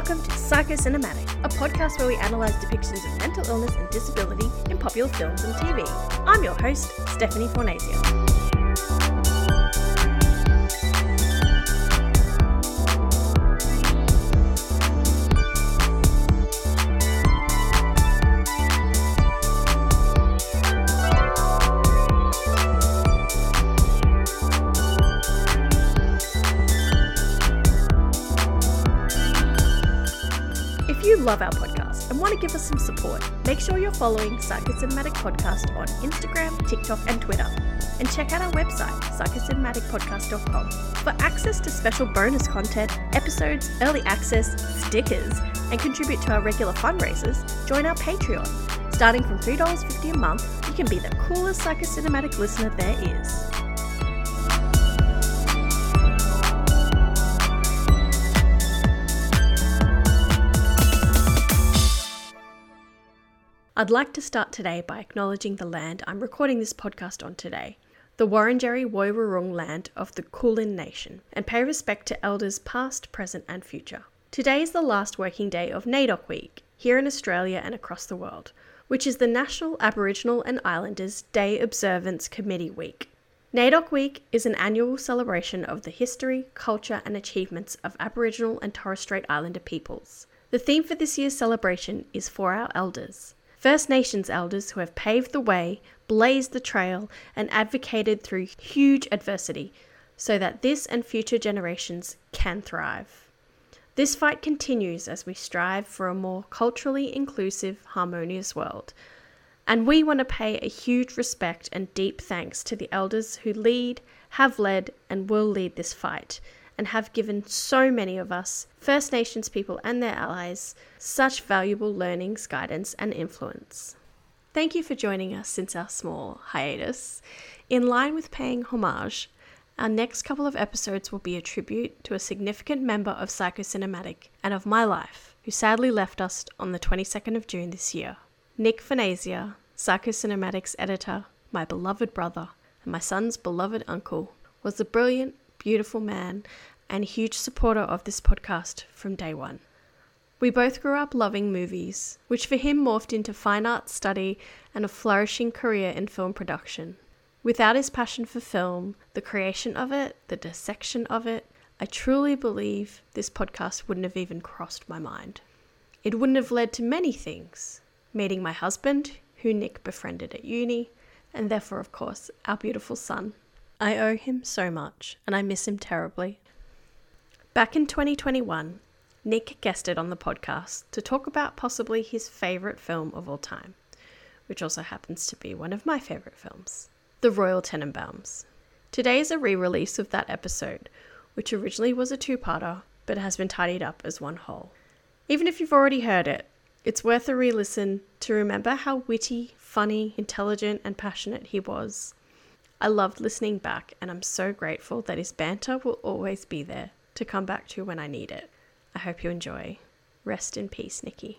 welcome to Psychocinematic, a podcast where we analyse depictions of mental illness and disability in popular films and TV. I'm your host, Stephanie Fornasier. Give us some support, make sure you're following Psychocinematic Podcast on Instagram, TikTok, and Twitter. And check out our website, psychocinematicpodcast.com, for access to special bonus content, episodes, early access, stickers, and contribute to our regular fundraisers. Join our Patreon. Starting from $3.50 a month, you can be the coolest psychocinematic listener there is. I'd like to start today by acknowledging the land I'm recording this podcast on today, the Wurundjeri Woiwurrung land of the Kulin Nation, and pay respect to elders past, present, and future. Today is the last working day of NAIDOC Week, here in Australia and across the world, which is the National Aboriginal and Islanders Day Observance Committee Week. NAIDOC Week is an annual celebration of the history, culture, and achievements of Aboriginal and Torres Strait Islander peoples. The theme for this year's celebration is For Our Elders. First Nations elders who have paved the way, blazed the trail, and advocated through huge adversity so that this and future generations can thrive. This fight continues as we strive for a more culturally inclusive, harmonious world. And we want to pay a huge respect and deep thanks to the elders who lead, have led, and will lead this fight, and have given so many of us, First Nations people and their allies, such valuable learnings, guidance, and influence. Thank you for joining us since our small hiatus. In line with paying homage, our next couple of episodes will be a tribute to a significant member of Psychocinematic and of my life, who sadly left us on the 22nd of June this year. Nic Fornasier, Psychocinematic's editor, my beloved brother, and my son's beloved uncle, was a brilliant, beautiful man and huge supporter of this podcast from day one. We both grew up loving movies, which for him morphed into fine arts study and a flourishing career in film production. Without his passion for film, the creation of it, the dissection of it, I truly believe this podcast wouldn't have even crossed my mind. It wouldn't have led to many things meeting my husband, who Nic befriended at uni, and therefore, of course, our beautiful son. I owe him so much, and I miss him terribly. Back in 2021, Nic guested on the podcast to talk about possibly his favourite film of all time, which also happens to be one of my favourite films, The Royal Tenenbaums. Today is a re release of that episode, which originally was a two parter but has been tidied up as one whole. Even if you've already heard it, it's worth a re listen to remember how witty, funny, intelligent, and passionate he was. I loved listening back, and I'm so grateful that his banter will always be there to come back to when I need it. I hope you enjoy. Rest in peace, Niccie.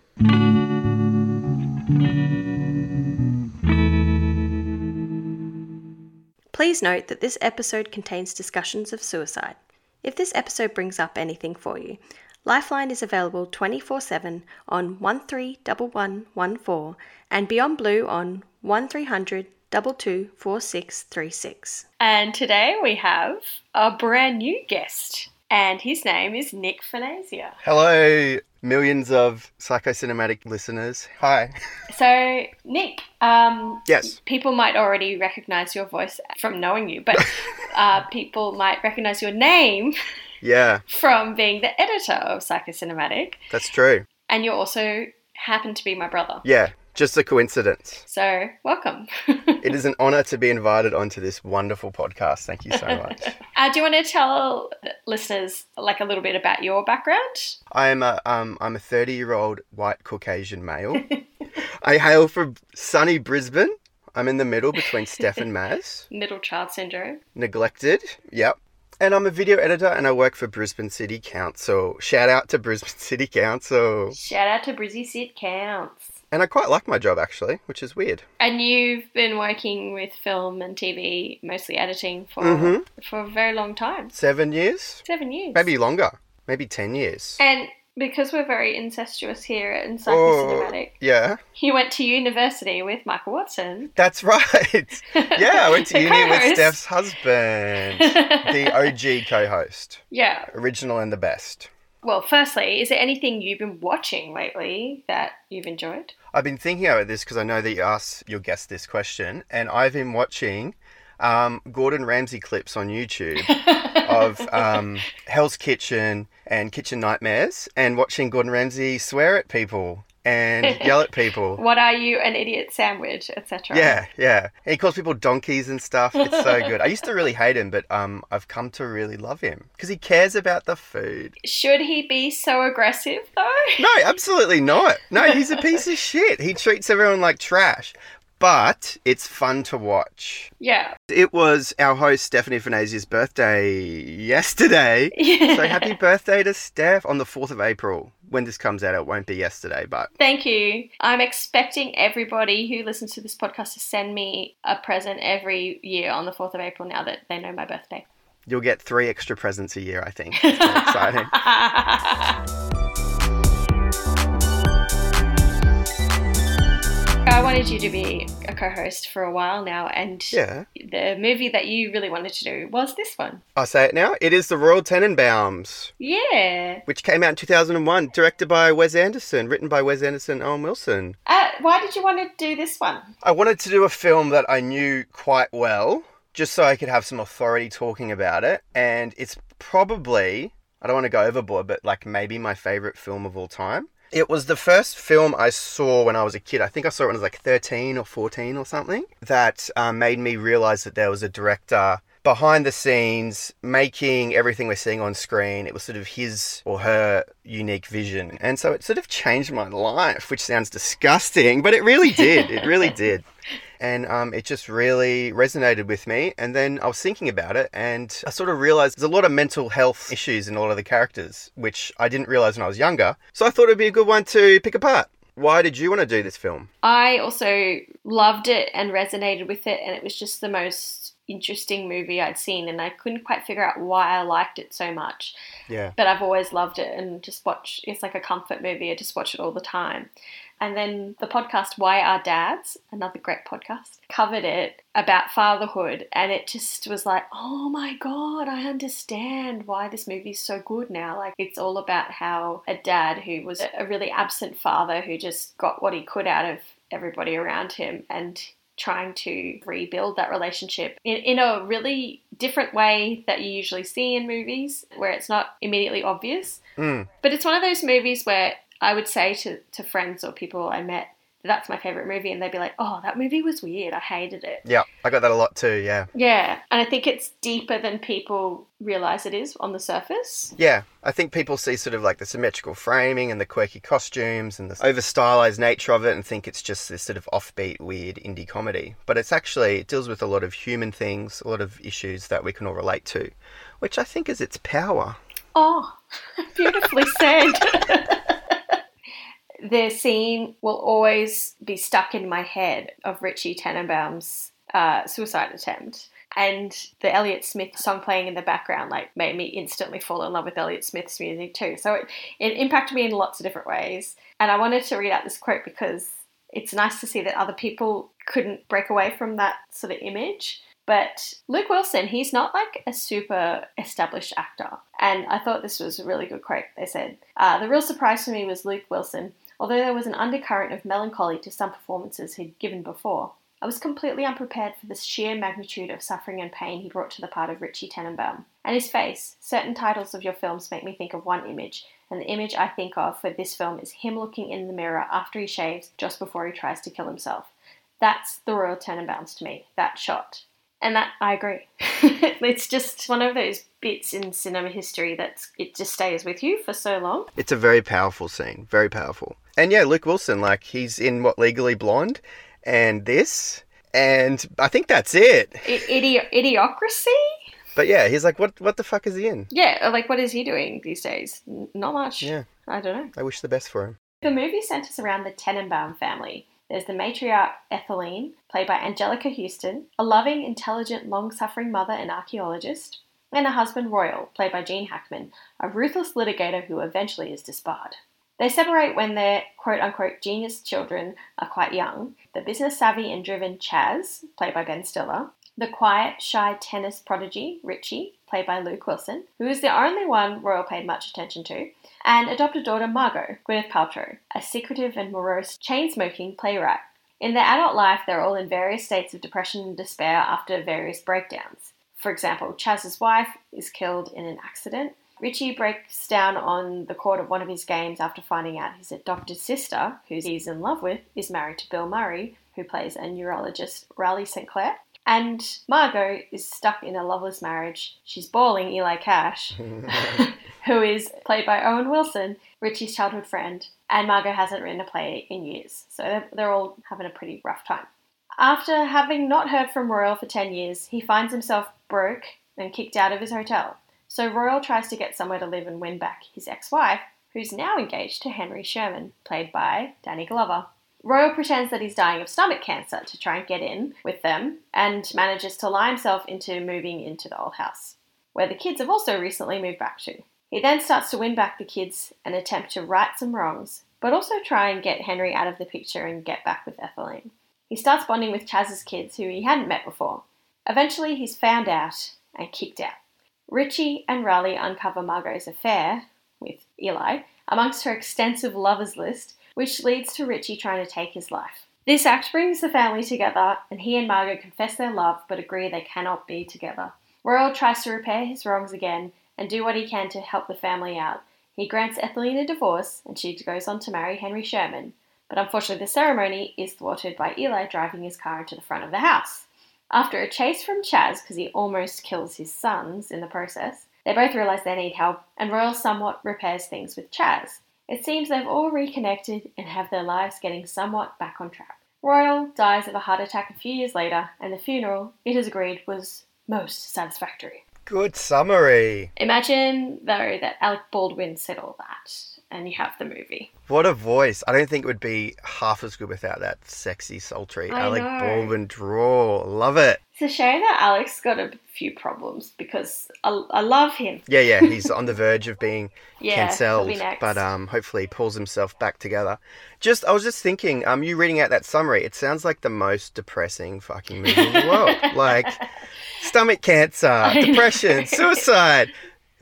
Please note that this episode contains discussions of suicide. If this episode brings up anything for you, Lifeline is available 24 7 on 131114 and Beyond Blue on 1300 224636. And today we have a brand new guest, and his name is Nic Fornasier. Hello, millions of psychocinematic listeners. Hi. So, Nic, um, Yes. people might already recognize your voice from knowing you, but uh, people might recognize your name Yeah, from being the editor of Psychocinematic, that's true. and you also happen to be my brother. Yeah, just a coincidence. So, welcome. It is an honor to be invited onto this wonderful podcast. Thank you so much. uh, do you want to tell listeners like a little bit about your background? I am a um I'm a 30 year old white Caucasian male. I hail from sunny Brisbane. I'm in the middle between Steph and Maz. Middle child syndrome. Neglected. Yep. And I'm a video editor and I work for Brisbane City Council. Shout out to Brisbane City Council. Shout out to Brizzy City Counts. And I quite like my job actually, which is weird. And you've been working with film and TV, mostly editing, for Mhm. for a very long time. Seven years? Seven years. Maybe longer. Maybe 10 years. And because we're very incestuous here at Psycho Oh, Cinematic, yeah, he went to university with Michael Watson. that's right. Yeah, I went to uni with co-host. Steph's husband, the OG co-host, yeah. original and the best. Well, firstly, is there anything you've been watching lately that you've enjoyed? I've been thinking about this because I know that you asked your guest this question, and I've been watching um, Gordon Ramsay clips on YouTube of um, Hell's Kitchen and Kitchen Nightmares, and watching Gordon Ramsay swear at people and yell at people. what are you, an idiot sandwich, etc. Yeah, yeah. And he calls people donkeys and stuff. It's so good. I used to really hate him, but um, I've come to really love him because he cares about the food. Should he be so aggressive though? No, absolutely not. No, he's a piece of shit. He treats everyone like trash. But it's fun to watch. Yeah. It was our host Stephanie Fornasier's birthday yesterday. Yeah. So happy birthday to Steph on the 4th of April. When this comes out, it won't be yesterday, but Thank you. I'm expecting everybody who listens to this podcast to send me a present every year on the 4th of April now that they know my birthday. you'll get three extra presents a year, I think. It's exciting. I wanted you to be a co host for a while now, and Yeah. the movie that you really wanted to do was this one. I'll say it now. It is The Royal Tenenbaums, Yeah. which came out in 2001, directed by Wes Anderson, written by Wes Anderson and Owen Wilson. Uh, why did you want to do this one? I wanted to do a film that I knew quite well, just so I could have some authority talking about it. And it's probably, I don't want to go overboard, but like maybe my favorite film of all time. It was the first film I saw when I was a kid. I think I saw it when I was like 13 or 14 or something. That um, made me realize that there was a director behind the scenes making everything we're seeing on screen. It was sort of his or her unique vision. And so it sort of changed my life, which sounds disgusting, but it really did. It really did. And um, it just really resonated with me. And then I was thinking about it, and I sort of realized there's a lot of mental health issues in a lot of the characters, which I didn't realize when I was younger. So I thought it'd be a good one to pick apart. Why did you want to do this film? I also loved it and resonated with it, and it was just the most interesting movie I'd seen, and I couldn't quite figure out why I liked it so much. Yeah. But I've always loved it and just watch it's like a comfort movie. I just watch it all the time. And then the podcast Why Are Dads, another great podcast, covered it about fatherhood and it just was like, "Oh my god, I understand why this movie's so good now." Like it's all about how a dad who was a really absent father who just got what he could out of everybody around him and trying to rebuild that relationship in, in a really different way that you usually see in movies where it's not immediately obvious. Mm. But it's one of those movies where I would say to, to friends or people I met, that's my favorite movie, and they'd be like, oh, that movie was weird. I hated it. Yeah, I got that a lot too, yeah. Yeah. And I think it's deeper than people realize it is on the surface. Yeah, I think people see sort of like the symmetrical framing and the quirky costumes and the over stylized nature of it and think it's just this sort of offbeat, weird indie comedy. But it's actually, it deals with a lot of human things, a lot of issues that we can all relate to, which I think is its power. Oh, beautifully said. the scene will always be stuck in my head of Richie Tenenbaum's uh, suicide attempt. And the Elliott Smith song playing in the background like made me instantly fall in love with Elliott Smith's music too. So it, it impacted me in lots of different ways. And I wanted to read out this quote because it's nice to see that other people couldn't break away from that sort of image. But Luke Wilson, he's not like a super established actor. And I thought this was a really good quote. They said, uh, The real surprise for me was Luke Wilson. Although there was an undercurrent of melancholy to some performances he'd given before, I was completely unprepared for the sheer magnitude of suffering and pain he brought to the part of Richie Tenenbaum. And his face. Certain titles of your films make me think of one image, and the image I think of for this film is him looking in the mirror after he shaves just before he tries to kill himself. That's the Royal Tenenbaums to me, that shot. And that I agree. it's just one of those bits in cinema history that it just stays with you for so long. It's a very powerful scene, very powerful. And yeah, Luke Wilson, like he's in what Legally Blonde and this, and I think that's it. I- idi- idiocracy? But yeah, he's like, what what the fuck is he in? Yeah, like what is he doing these days? N- Not much. Yeah, I don't know. I wish the best for him. The movie centers around the Tenenbaum family. There's the matriarch Etheline, played by Anjelica Huston, a loving, intelligent, long suffering mother and archaeologist, and her husband Royal, played by Gene Hackman, a ruthless litigator who eventually is disbarred. They separate when their quote unquote genius children are quite young. The business savvy and driven Chaz, played by Ben Stiller, the quiet, shy tennis prodigy Richie, played by Luke Wilson, who is the only one Royal paid much attention to, and adopted daughter Margot, Gwyneth Paltrow, a secretive and morose chain smoking playwright. In their adult life, they're all in various states of depression and despair after various breakdowns. For example, Chaz's wife is killed in an accident. Richie breaks down on the court of one of his games after finding out his adopted sister, who he's in love with, is married to Bill Murray, who plays a neurologist, Raleigh St. Clair. And Margot is stuck in a loveless marriage. She's bawling Eli Cash, who is played by Owen Wilson, Richie's childhood friend. And Margot hasn't written a play in years, so they're, they're all having a pretty rough time. After having not heard from Royal for 10 years, he finds himself broke and kicked out of his hotel. So Royal tries to get somewhere to live and win back his ex wife, who's now engaged to Henry Sherman, played by Danny Glover. Royal pretends that he's dying of stomach cancer to try and get in with them and manages to lie himself into moving into the old house, where the kids have also recently moved back to. He then starts to win back the kids and attempt to right some wrongs, but also try and get Henry out of the picture and get back with Etheline. He starts bonding with Chaz's kids, who he hadn't met before. Eventually, he's found out and kicked out. Richie and Raleigh uncover Margot's affair with Eli amongst her extensive lovers list, which leads to Richie trying to take his life. This act brings the family together, and he and Margot confess their love but agree they cannot be together. Royal tries to repair his wrongs again and do what he can to help the family out. He grants Etheline a divorce, and she goes on to marry Henry Sherman. But unfortunately, the ceremony is thwarted by Eli driving his car into the front of the house. After a chase from Chaz, because he almost kills his sons in the process, they both realize they need help, and Royal somewhat repairs things with Chaz. It seems they've all reconnected and have their lives getting somewhat back on track. Royal dies of a heart attack a few years later, and the funeral, it is agreed, was most satisfactory. Good summary. Imagine, though, that Alec Baldwin said all that, and you have the movie. What a voice. I don't think it would be half as good without that sexy, sultry I Alec know. Baldwin draw. Love it. It's a shame that Alex got a few problems because I, I love him. Yeah, yeah, he's on the verge of being Yeah, cancelled, be but um, hopefully he pulls himself back together. Just, I was just thinking, um, you reading out that summary, it sounds like the most depressing fucking movie in the world. Like stomach cancer, depression, suicide,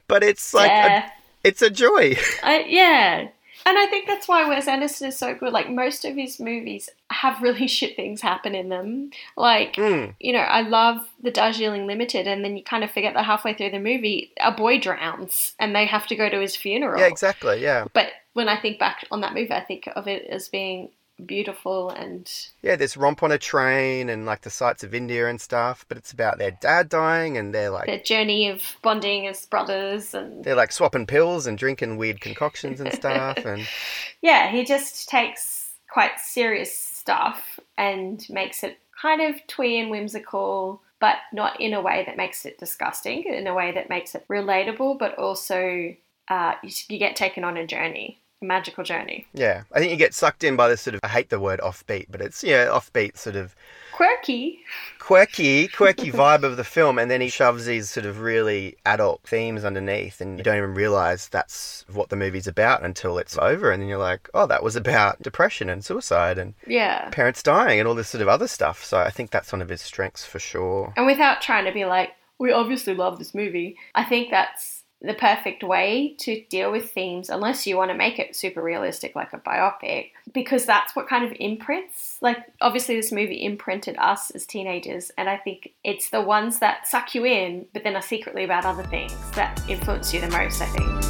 but it's like yeah. a, it's a joy. I, yeah. And I think that's why Wes Anderson is so good. Like, most of his movies have really shit things happen in them. Like, Mm. you know, I love the Darjeeling Limited, and then you kind of forget that halfway through the movie, a boy drowns and they have to go to his funeral. Yeah, exactly. Yeah, But when I think back on that movie, I think of it as being beautiful and yeah. There's romp on a train and like the sights of India and stuff, but it's about their dad dying and they're like their journey of bonding as brothers and they're like swapping pills and drinking weird concoctions and stuff and yeah, he just takes quite serious stuff and makes it kind of twee and whimsical, but not in a way that makes it disgusting, in a way that makes it relatable, but also uh, you, you get taken on a journey, magical journey. yeah, I think you get sucked in by this sort of I hate the word offbeat, but it's yeah, offbeat sort of Quirky. quirky, quirky vibe of the film, and then he shoves these sort of really adult themes underneath, and you don't even realize that's what the movie's about until it's over, and then you're like, oh, that was about depression and suicide and Yeah. parents dying and all this sort of other stuff. So I think that's one of his strengths for sure. And without trying to be like, we obviously love this movie, I think that's the perfect way to deal with themes, unless you want to make it super realistic like a biopic, because that's what kind of imprints. Like, obviously, this movie imprinted us as teenagers, and I think it's the ones that suck you in, but then are secretly about other things that influence you the most, I think.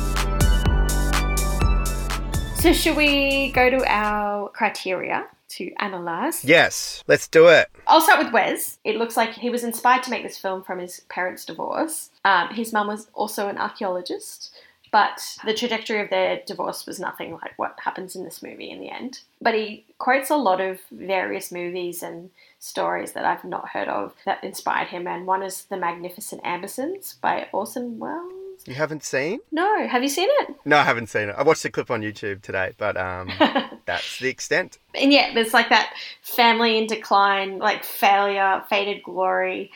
So, should we go to our criteria to analyze? Yes, let's do it. I'll start with Wes. It looks like he was inspired to make this film from his parents' divorce. Um, his mum was also an archaeologist, but the trajectory of their divorce was nothing like what happens in this movie in the end. But he quotes a lot of various movies and stories that I've not heard of that inspired him, and one is The Magnificent Ambersons by Orson Welles. You haven't seen? No, have you seen it? No, I haven't seen it. I watched the clip on YouTube today, but um, that's the extent. And yeah, there's like that family in decline, like failure, faded glory.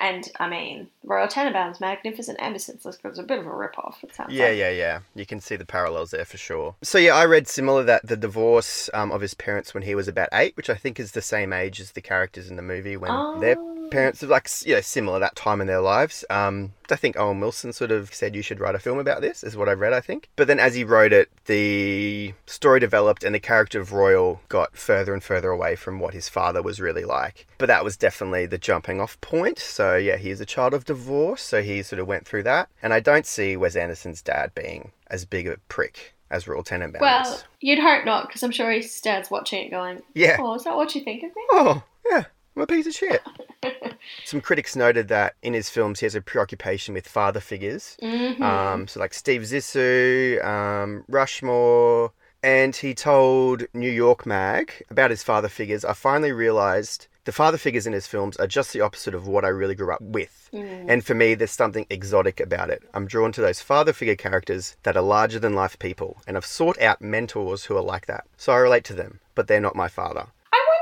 And I mean, Royal Tenenbaums, Magnificent Ambersons, it's a bit of a rip-off. It sounds Yeah, like. yeah, yeah. You can see the parallels there for sure. So yeah, I read similar that the divorce um, of his parents when he was about eight, which I think is the same age as the characters in the movie when their Oh. Parents of like you know similar that time in their lives. Um, I think Owen Wilson sort of said you should write a film about this, is what I read. I think, but then as he wrote it, the story developed and the character of Royal got further and further away from what his father was really like. But that was definitely the jumping off point. So yeah, he is a child of divorce, so he sort of went through that, and I don't see Wes Anderson's dad being as big a prick as Royal Tenenbaums. Well, you'd hope not, because I'm sure his dad's watching it going, yeah. oh, is that what you think of me? Oh, yeah, I'm a piece of shit. Some critics noted that in his films he has a preoccupation with father figures. Mhm. Um, so like Steve Zissou, um, Rushmore, and he told New York Mag about his father figures. I finally realized the father figures in his films are just the opposite of what I really grew up with. Mm. And for me, there's something exotic about it. I'm drawn to those father figure characters that are larger than life people, and I've sought out mentors who are like that. So I relate to them, but they're not my father.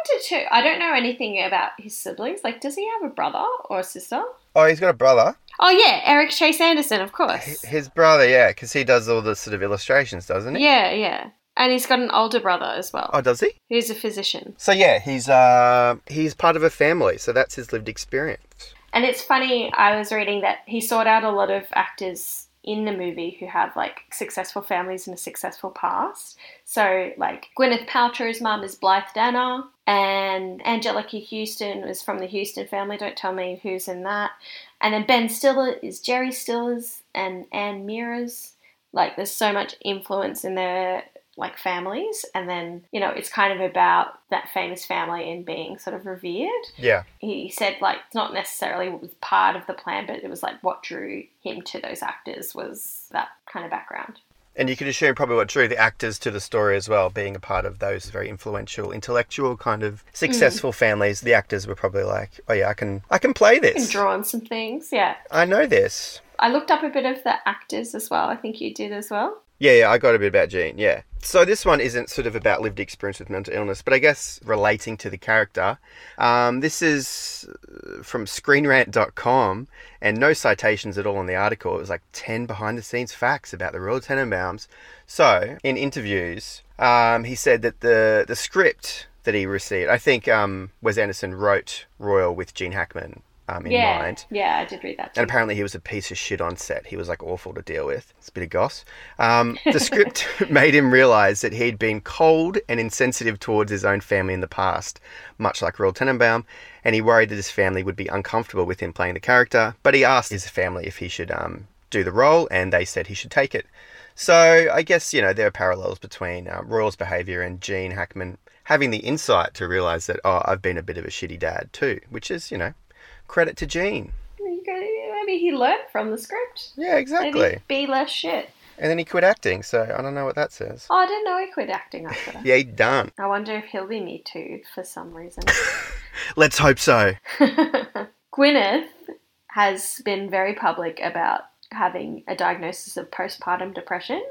I wonder too. I don't know anything about his siblings. Like, does he have a brother or a sister? Oh, he's got a brother. Oh yeah, Eric Chase Anderson, of course. His brother, yeah, because he does all the sort of illustrations, doesn't he? Yeah, yeah. And he's got an older brother as well, Oh, does he? who's a physician. So yeah, he's uh he's part of a family, so that's his lived experience. And it's funny, I was reading that he sought out a lot of actors in the movie who have like successful families and a successful past. So, like Gwyneth Paltrow's mum is Blythe Danner, and Anjelica Huston was from the Huston family. Don't tell me who's in that. And then Ben Stiller is Jerry Stiller's and Anne Meara's. Like, there's so much influence in their like families, and then you know it's kind of about that famous family and being sort of revered Yeah. he said like it's not necessarily what was part of the plan, but it was like what drew him to those actors was that kind of background. And you can assume probably what drew the actors to the story as well, being a part of those very influential, intellectual kind of successful mm. families. The actors were probably like, "Oh yeah, I can, I can play this. draw on some things, yeah. I know this." I looked up a bit of the actors as well. I think you did as well. Yeah, yeah, I got a bit about Gene. Yeah. So this one isn't sort of about lived experience with mental illness, but I guess relating to the character. Um, this is uh, from ScreenRant.com, and no citations at all in the article. It was like ten behind-the-scenes facts about the Royal Tenenbaums. So in interviews, um, he said that the the script that he received, I think um, Wes Anderson wrote Royal with Gene Hackman um, in yeah, mind. yeah, I did read that. Too. And apparently he was a piece of shit on set. He was like awful to deal with. It's a bit of goss. Um, the script made him realise that he'd been cold and insensitive towards his own family in the past, much like Royal Tenenbaum, and he worried that his family would be uncomfortable with him playing the character. But he asked his family if he should um, do the role, and they said he should take it. So I guess you know there are parallels between uh, Royal's behaviour and Gene Hackman having the insight to realise that oh I've been a bit of a shitty dad too, which is you know credit to Gene. You go- Maybe he learned from the script. Yeah, exactly. Maybe be less shit. And then he quit acting, so I don't know what that says. Oh, I didn't know he quit acting after that. Yeah, he done. I wonder if he'll be Me Too for some reason. Let's hope so. Gwyneth has been very public about having a diagnosis of postpartum depression,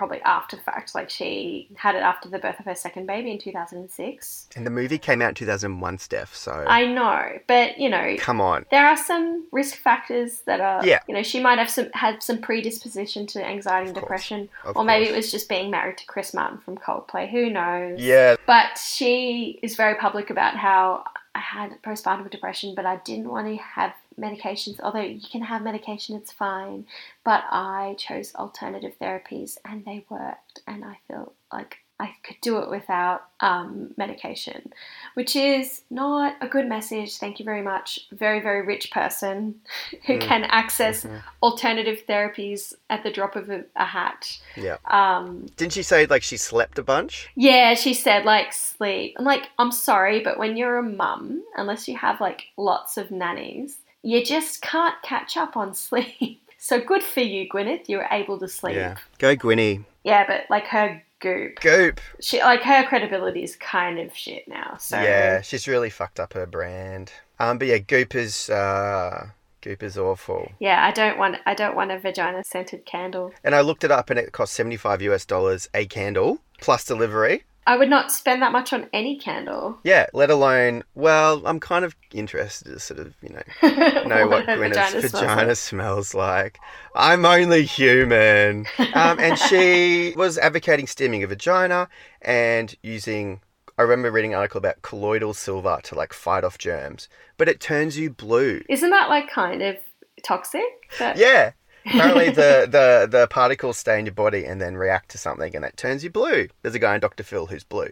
probably after the fact. Like she had it after the birth of her second baby in 2006. And the movie came out in 2001, Steph, so I know, but you know, come on. there are some risk factors that are, Yeah. you know, she might have some had some predisposition to anxiety and depression, of or maybe it was just being married to Chris Martin from Coldplay. Who knows? Yeah, But she is very public about how I had postpartum depression, but I didn't want to have medications. Although you can have medication, it's fine. But I chose alternative therapies and they worked, and I feel like I could do it without um, medication, which is not a good message. Thank you very much. Very, very rich person who Mm. can access Mhm. alternative therapies at the drop of a, a hat. yeah. Um, Didn't she say like she slept a bunch? yeah, she said like sleep. I'm like, I'm sorry, but when you're a mum, unless you have like lots of nannies, you just can't catch up on sleep. So good for you, Gwyneth. You were able to sleep. Yeah. Go Gwynny. Yeah, but like her goop, Goop. she like her credibility is kind of shit now. So Yeah, she's really fucked up her brand. Um, but yeah, Goop is uh, Goop is awful. yeah, I don't want I don't want a vagina scented candle. And I looked it up, and it cost seventy five US dollars a candle plus delivery. I would not spend that much on any candle. Yeah, let alone, well, I'm kind of interested to sort of, you know, know what, her Gwyneth's vagina vagina, smells smells, like. I'm only human. Um, and she was advocating steaming a vagina and using. I remember reading an article about colloidal silver to like fight off germs, but it turns you blue. Isn't that like kind of toxic? That- Yeah. Apparently, the, the, the particles stay in your body and then react to something, and that turns you blue. There's a guy in Dr. Phil who's blue.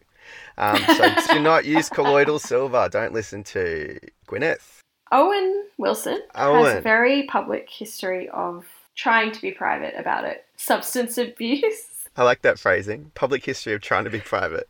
Um, so do not use colloidal silver. Don't listen to Gwyneth. Owen Wilson has a very public history of trying to be private about it. Substance abuse. I like that phrasing. Public history of trying to be private.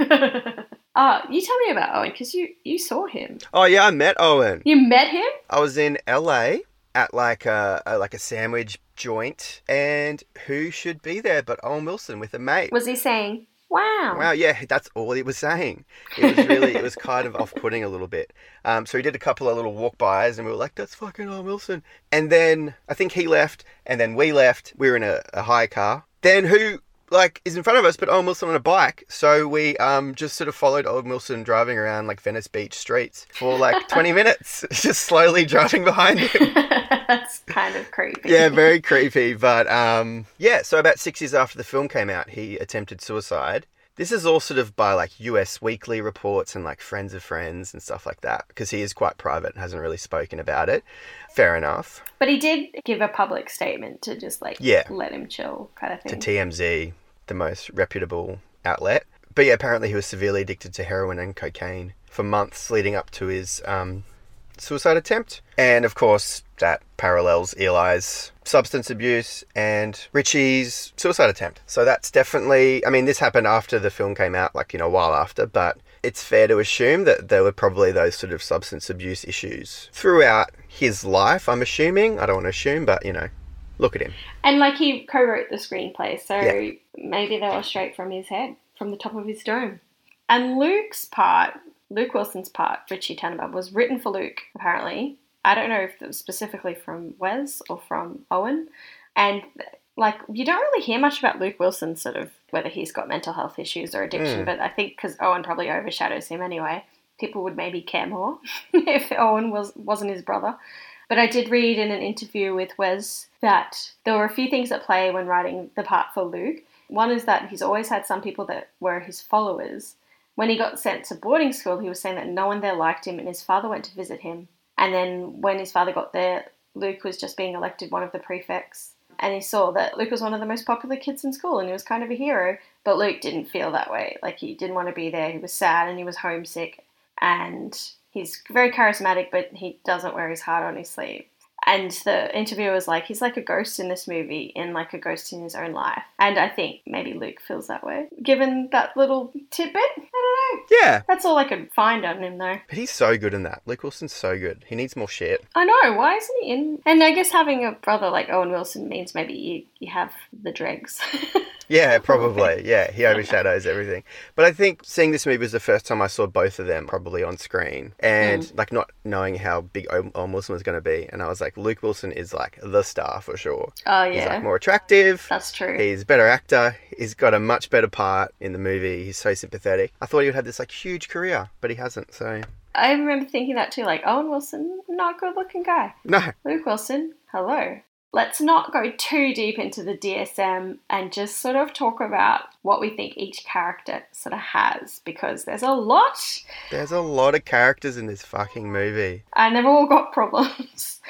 uh, you tell me about Owen because you, you saw him. Oh yeah, I met Owen. You met him? I was in LA at like a, a like a sandwich joint, and who should be there but Owen Wilson with a mate? Was he saying, wow? Wow, yeah, that's all he was saying. It was really, it was kind of off-putting a little bit. Um, so he did a couple of little walk-bys, and we were like, "That's fucking Owen Wilson." And then I think he left, and then we left. We were in a, a hire car. Then who like is in front of us, but Owen Wilson on a bike? So we um just sort of followed Owen Wilson driving around like Venice Beach streets for like twenty minutes, just slowly driving behind him. That's kind of creepy. yeah, very creepy. But um, yeah, so about six years after the film came out, he attempted suicide. This is all sort of by like US weekly reports and like friends of friends and stuff like that because he is quite private and hasn't really spoken about it. Fair enough. But he did give a public statement to just like Yeah. let him chill kind of thing. To. TMZ, the most reputable outlet. But yeah, apparently he was severely addicted to heroin and cocaine for months leading up to his um, suicide attempt. And of course, that parallels Eli's substance abuse and Richie's suicide attempt. So that's definitely, I mean, this happened after the film came out, like, you know, a while after, but it's fair to assume that there were probably those sort of substance abuse issues throughout his life, I'm assuming. I don't want to assume, but, you know, look at him. and like he co-wrote the screenplay, so Yeah. maybe they were straight from his head, from the top of his dome. And Luke's part, Luke Wilson's part, Richie Tenenbaum, was written for Luke, apparently. I don't know if it was specifically from Wes or from Owen. And like, you don't really hear much about Luke Wilson, sort of whether he's got mental health issues or addiction. Mm. But I think because Owen probably overshadows him anyway, people would maybe care more if Owen was wasn't his brother. But I did read in an interview with Wes that there were a few things at play when writing the part for Luke. One is that he's always had some people that were his followers. When he got sent to boarding school, he was saying that no one there liked him, and his father went to visit him. And then when his father got there, Luke was just being elected one of the prefects. And he saw that Luke was one of the most popular kids in school and he was kind of a hero. But Luke didn't feel that way. Like he didn't want to be there. He was sad and he was homesick. And he's very charismatic, but he doesn't wear his heart on his sleeve. And the interviewer was like, he's like a ghost in this movie, and like a ghost in his own life. And I think maybe Luke feels that way, given that little tidbit. I don't know. Yeah, That's all I could find on him, though. but he's so good in that. Luke Wilson's so good. He needs more shit. I know. Why isn't he in? And I guess having a brother like Owen Wilson means maybe you, you have the dregs. Yeah, probably. Yeah, he overshadows everything. But I think seeing this movie was the first time I saw both of them probably on screen, and mm. like not knowing how big Owen Wilson was going to be, and I was like, Luke Wilson is like the star for sure. oh He's yeah, like more attractive. that's true. He's a better actor. He's got a much better part in the movie. He's so sympathetic. I thought he would have this like huge career, but he hasn't. So I remember thinking that too. Like Owen Wilson, not a good-looking guy. no, Luke Wilson, hello. Let's not go too deep into the DSM and just sort of talk about what we think each character sort of has because there's a lot there's a lot of characters in this fucking movie. and they've all got problems.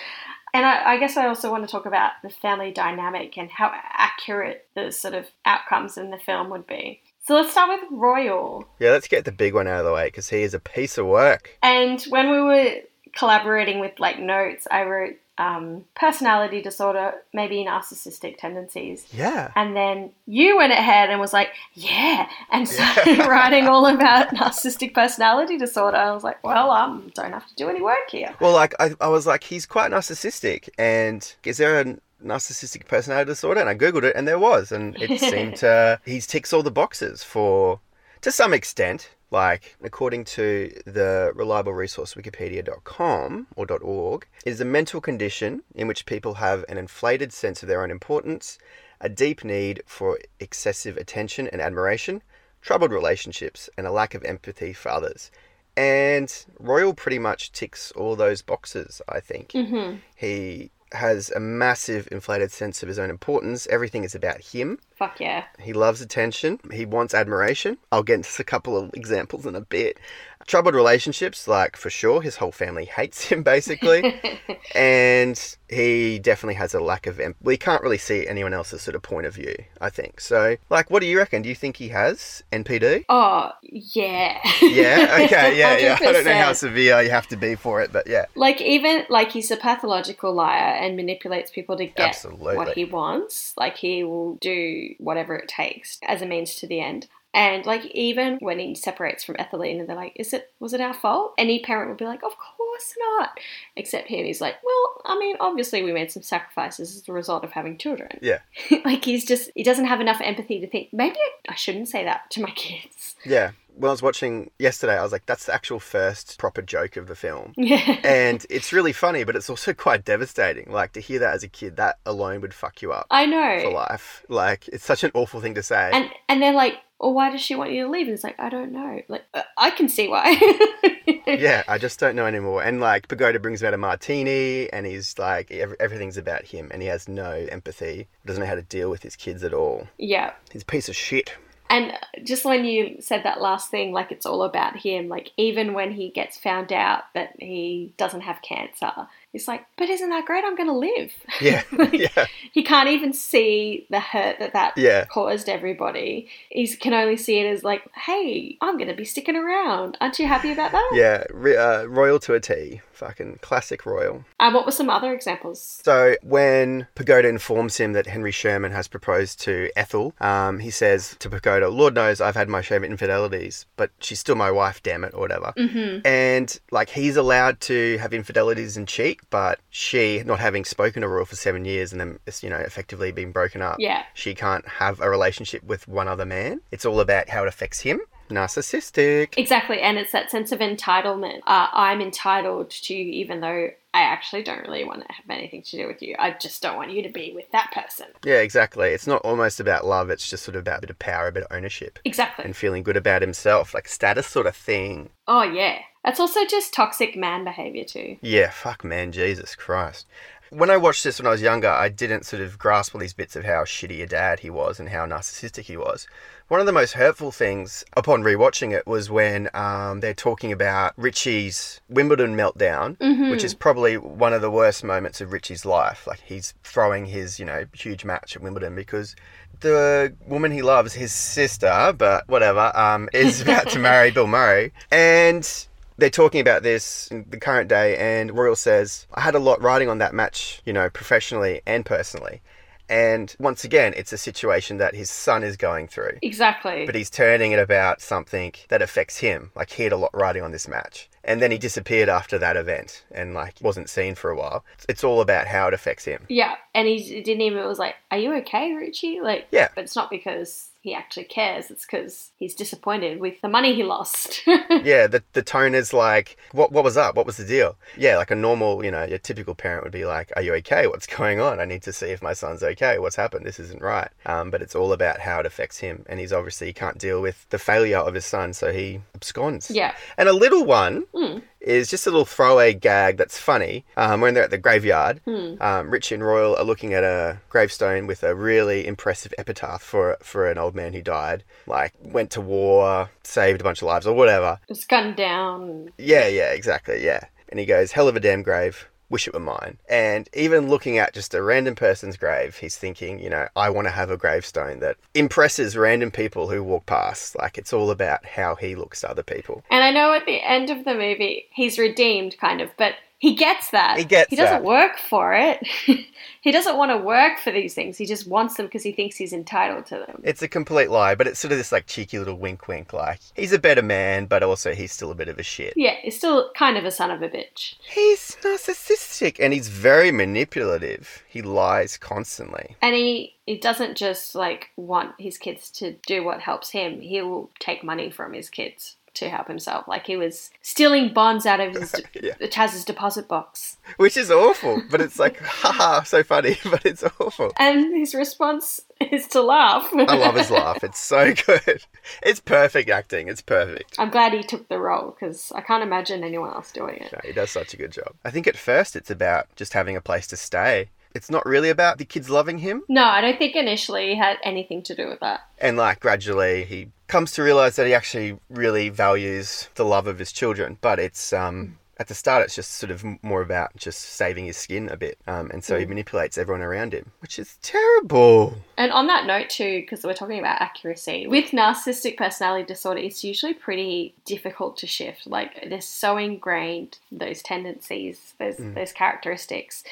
And I, I guess I also want to talk about the family dynamic and how accurate the sort of outcomes in the film would be. So let's start with Royal. Yeah, let's get the big one out of the way because he is a piece of work. And when we were collaborating with like notes, I wrote um, personality disorder, maybe narcissistic tendencies. Yeah. And then you went ahead and was like, yeah, and started writing all about narcissistic personality disorder. I was like, well, I um, don't have to do any work here. Well, like I, I was like, he's quite narcissistic, and is there a narcissistic personality disorder? And I googled it, and there was, and it seemed to he ticks all the boxes for, to some extent. Like according to the reliable resource Wikipedia.com or .org, is a mental condition in which people have an inflated sense of their own importance, a deep need for excessive attention and admiration, troubled relationships, and a lack of empathy for others. And Royal pretty much ticks all those boxes, I think. Mm-hmm. He has a massive inflated sense of his own importance. Everything is about him. Fuck yeah. He loves attention. He wants admiration. I'll get into a couple of examples in a bit. Troubled relationships, like for sure, his whole family hates him basically. and he definitely has a lack of empathy. We can't really see anyone else's sort of point of view, I think. So, like, what do you reckon? Do you think he has NPD? Oh, yeah. Yeah, okay, yeah, yeah. I don't know how severe you have to be for it, but yeah. Like even like he's a pathological liar and manipulates people to get Absolutely. what he wants. Like he will do whatever it takes as a means to the end. And like even when he separates from Etheline and they're like, Is it was it our fault? Any parent would be like, Of course not. Except him, he's like, Well, I mean, obviously we made some sacrifices as a result of having children. Yeah. like he's just he doesn't have enough empathy to think, maybe I shouldn't say that to my kids. Yeah. When I was watching yesterday, I was like, that's the actual first proper joke of the film. Yeah. and it's really funny, but it's also quite devastating. Like to hear that as a kid, that alone would fuck you up I know. for life. Like it's such an awful thing to say. And and they're like, well, why does she want you to leave? And it's like, I don't know. Like, uh, I can see why. yeah, I just don't know anymore. And like Pagoda brings him out a martini, and he's like ev- everything's about him, and he has no empathy. Doesn't know how to deal with his kids at all. yeah. He's a piece of shit. And just when you said that last thing, like it's all about him, like even when he gets found out that he doesn't have cancer, he's like, but isn't that great? I'm going to live. Yeah, Like, yeah, He can't even see the hurt that that yeah. caused everybody. He can only see it as like, hey, I'm going to be sticking around. Aren't you happy about that? Yeah, re- uh, royal to a T. Fucking classic royal. And what were some other examples? So when Pagoda informs him that Henry Sherman has proposed to Ethel, um, he says to Pagoda, "Lord knows I've had my share of infidelities, but she's still my wife, damn it, or whatever." Mm-hmm. And like he's allowed to have infidelities and cheat, but she, not having spoken to Royal for seven years and then you know effectively being broken up, Yeah. she can't have a relationship with one other man. It's all about how it affects him. Narcissistic. Exactly, and it's that sense of entitlement. Uh, I'm entitled to you, even though I actually don't really want to have anything to do with you. I just don't want you to be with that person. Yeah, exactly. It's not almost about love. It's just sort of about a bit of power, a bit of ownership. Exactly. and feeling good about himself, like status sort of thing. Oh yeah, that's also just toxic man behavior too. Yeah, fuck man, Jesus Christ. When I watched this when I was younger, I didn't sort of grasp all these bits of how shitty a dad he was and how narcissistic he was. One of the most hurtful things upon rewatching it was when um, they're talking about Richie's Wimbledon meltdown, Mhm. which is probably one of the worst moments of Richie's life. Like he's throwing his, you know, huge match at Wimbledon because the woman he loves, his sister, but whatever, um, is about to marry Bill Murray, and they're talking about this in the current day, and Royal says, I had a lot riding on that match, you know, professionally and personally. And once again, it's a situation that his son is going through. Exactly. But he's turning it about something that affects him. Like he had a lot riding on this match. And then he disappeared after that event and like wasn't seen for a while. It's all about how it affects him. yeah, and he didn't even it was like, "Are you okay, Richie?" Like, Yeah. but it's not because he actually cares. It's because he's disappointed with the money he lost. yeah, the the tone is like, what what was up? What was the deal? Yeah, like a normal, you know, your typical parent would be like, Are you okay? What's going on? I need to see if my son's okay. What's happened? This isn't right. Um, but it's all about how it affects him, and he's obviously can't deal with the failure of his son, so he absconds. yeah. And a little one Mm. Is just a little throwaway gag that's funny. Um, when they're at the graveyard, Hmm. um, Richie and Royal are looking at a gravestone with a really impressive epitaph for for an old man who died, like went to war, saved a bunch of lives, or whatever. Was gunned down. Yeah, yeah, exactly, yeah. And he goes, "Hell of a damn grave." Wish it were mine. And even looking at just a random person's grave, he's thinking, you know, I want to have a gravestone that impresses random people who walk past. Like, it's all about how he looks to other people. And I know at the end of the movie, he's redeemed, kind of, but he gets that. He gets He doesn't that. work for it. he doesn't want to work for these things. He just wants them because he thinks he's entitled to them. It's a complete lie, but it's sort of this like cheeky little wink wink, like he's a better man, but also he's still a bit of a shit. Yeah, he's still kind of a son of a bitch. He's narcissistic and he's very manipulative. He lies constantly. And he, he doesn't just like want his kids to do what helps him. He will take money from his kids to help himself. Like he was stealing bonds out of his Yeah. Chaz's deposit box. Which is awful, but it's like, haha, so funny, but it's awful. And his response is to laugh. I love his laugh. It's so good. It's perfect acting. It's perfect. I'm glad he took the role because I can't imagine anyone else doing it. No, he does such a good job. I think at first it's about just having a place to stay. It's not really about the kids loving him. No, I don't think initially he had anything to do with that. And like gradually he comes to realize that he actually really values the love of his children. But it's um at the start it's just sort of more about just saving his skin a bit. Um, and so he manipulates everyone around him, which is terrible. And on that note, too, because we're talking about accuracy, with narcissistic personality disorder, it's usually pretty difficult to shift. Like, they're so ingrained, those tendencies, those, those characteristics.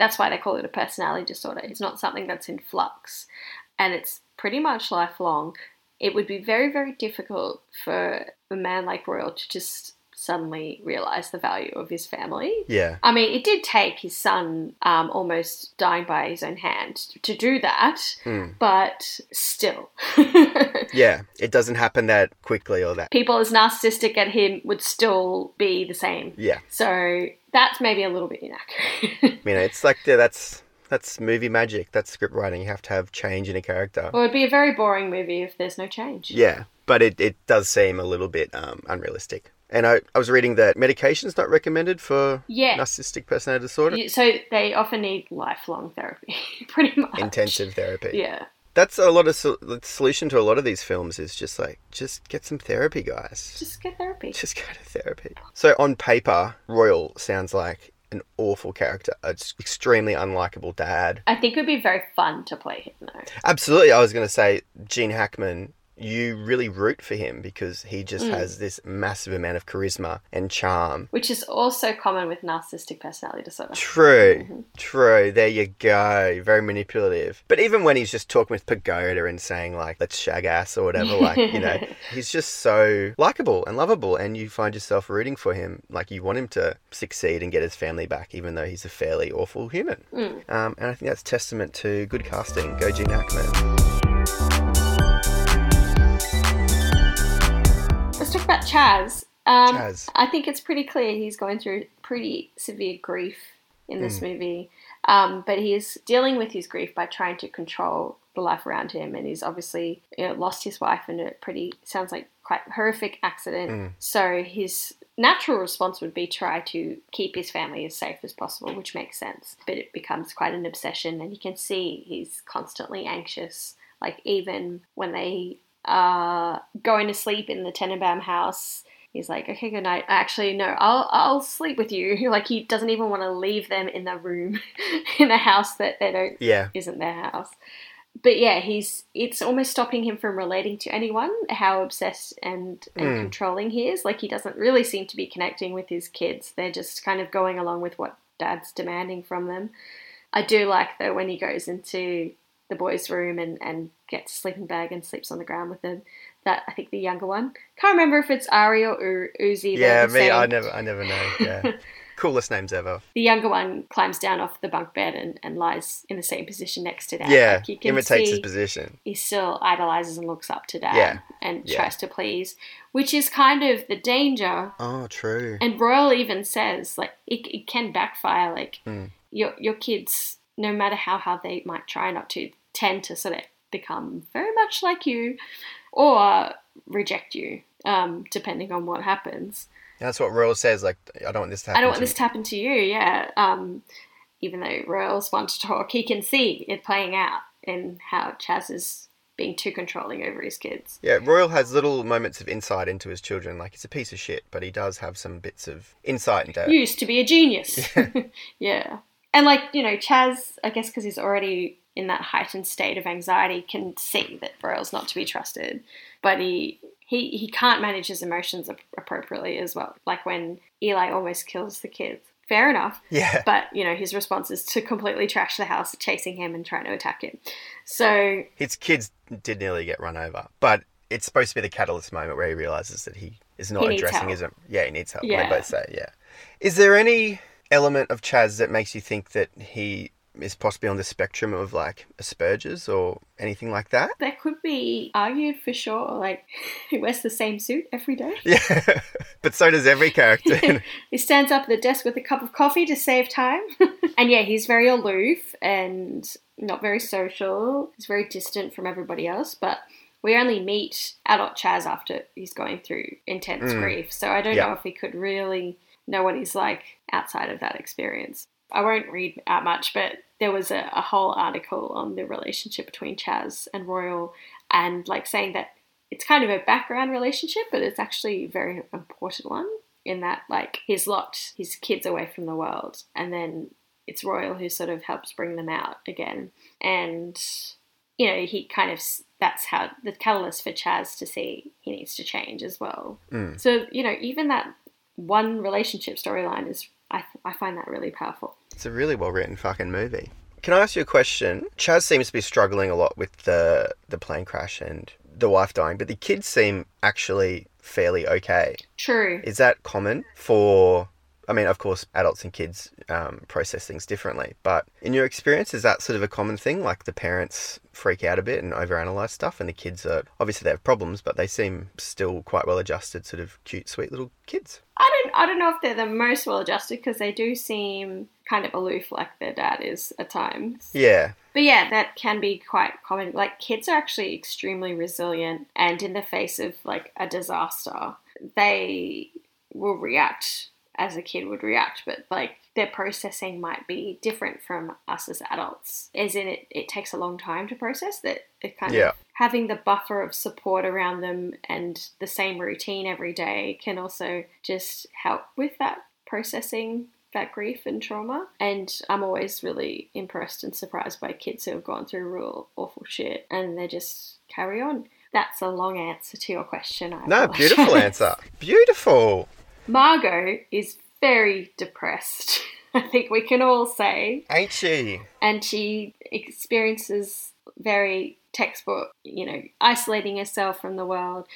That's why they call it a personality disorder. It's not something that's in flux. And it's pretty much lifelong. It would be very, very difficult for a man like Royal to just suddenly realize the value of his family. Yeah. I mean, it did take his son um, almost dying by his own hand to do that, Mm. but still. Yeah. It doesn't happen that quickly or that. People as narcissistic at him would still be the same. Yeah. So that's maybe a little bit inaccurate. You know, it's like yeah, that's that's movie magic. That's script writing. You have to have change in a character. well, it'd be a very boring movie if there's no change. Yeah, but it, it does seem a little bit um, unrealistic. And I, I was reading that medication's not recommended for Yeah. narcissistic personality disorder. You- So they often need lifelong therapy, pretty much. Intensive therapy. Yeah. That's a lot of sol- the solution to a lot of these films is just like just get some therapy, guys. Just get therapy. Just go to therapy. So on paper, Royal sounds like an awful character, an extremely unlikable dad. I think it would be very fun to play him, though. Absolutely, I was going to say Gene Hackman. You really root for him because he just Mm. has this massive amount of charisma and charm. Which is also common with narcissistic personality disorder. True, true. There you go. Very manipulative. But even when he's just talking with Pagoda and saying like "let's shag ass" or whatever, like you know, he's just so likable and lovable, and you find yourself rooting for him. Like you want him to succeed and get his family back, even though he's a fairly awful human. Mm. Um, and I think that's testament to good casting. Go Gene Hackman. Let's talk about Chas. Um, Chas. I think it's pretty clear he's going through pretty severe grief in this movie. Um, but he is dealing with his grief by trying to control the life around him, and he's obviously you know, lost his wife in a pretty sounds like quite horrific accident. Mm. So his natural response would be try to keep his family as safe as possible, which makes sense. But it becomes quite an obsession, and you can see he's constantly anxious. Like even when they are going to sleep in the Tenenbaum house, he's like, "Okay, good night." Actually, no, I'll I'll sleep with you. Like he doesn't even want to leave them in the room in a house that they don't Yeah, isn't their house. But yeah, he's it's almost stopping him from relating to anyone. How obsessed and, and Mm. controlling he is. Like he doesn't really seem to be connecting with his kids. They're just kind of going along with what dad's demanding from them. I do like though when he goes into the boys' room and, and gets a sleeping bag and sleeps on the ground with them. That I think the younger one can't remember if it's Ari or Uzi. yeah. Me, same. I never, I never know. Yeah, coolest names ever. the younger one climbs down off the bunk bed and, and lies in the same position next to dad. Yeah, Like, imitates his position. he still idolizes and looks up to dad Yeah, and yeah. tries to please, which is kind of the danger. Oh, true. And Royal even says like it, it can backfire. Like Mm. your your kids, no matter how hard they might try not to, tend to sort of become very much like you, or reject you, um, depending on what happens. That's what Royal says. Like, I don't want this to happen. I don't want to this to happen to you. Yeah. Um, even though Royals want to talk, he can see it playing out in how Chas is being too controlling over his kids. Yeah, Royal has little moments of insight into his children. Like he's a piece of shit, but he does have some bits of insight into. Used to be a genius. yeah. And like, you know, Chas, I guess because he's already in that heightened state of anxiety, can see that Royal's not to be trusted. But he he, he can't manage his emotions ap- appropriately as well. Like when Eli almost kills the kids. Fair enough. Yeah, But, you know, his response is to completely trash the house, chasing him and trying to attack him. So, his kids did nearly get run over, but it's supposed to be the catalyst moment where he realizes that he is not He addressing his. Yeah, he needs help. Yeah. They both say, yeah. Is there any element of Chas that makes you think that he is possibly on the spectrum of like Asperger's or anything like that. That could be argued for sure. Like, he wears the same suit every day. Yeah, but so does every character. he stands up at the desk with a cup of coffee to save time. and yeah, he's very aloof and not very social. He's very distant from everybody else, but we only meet adult Chas after he's going through intense Mm. grief. So I don't Yeah. know if we could really know what he's like outside of that experience. I won't read out much, but there was a, a whole article on the relationship between Chas and Royal and like saying that it's kind of a background relationship, but it's actually a very important one in that like he's locked his kids away from the world and then it's Royal who sort of helps bring them out again. And you know, he kind of that's how the catalyst for Chas to see he needs to change as well. Mm. So you know, even that one relationship storyline is I I find that really powerful. It's a really well written fucking movie. Can I ask you a question? Chas seems to be struggling a lot with the the plane crash and the wife dying, but the kids seem actually fairly okay. True. Is that common for? I mean, of course, adults and kids um, process things differently, but in your experience, is that sort of a common thing? Like the parents freak out a bit and overanalyze stuff, and the kids are obviously they have problems, but they seem still quite well adjusted, sort of cute, sweet little kids. I don't I don't know if they're the most well adjusted because they do seem kind of aloof like their dad is at times. Yeah, But yeah, that can be quite common. Like kids are actually extremely resilient and in the face of like a disaster, they will react as a kid would react, but like their processing might be different from us as adults. As in it, it takes a long time to process that it kind Yeah. of having the buffer of support around them and the same routine every day can also just help with that processing that grief and trauma. And I'm always really impressed and surprised by kids who have gone through real awful shit and they just carry on. That's a long answer to your question. I no, beautiful answer, beautiful. Margot is very depressed. I think we can all say Ain't she? and she experiences very textbook, you know, isolating herself from the world.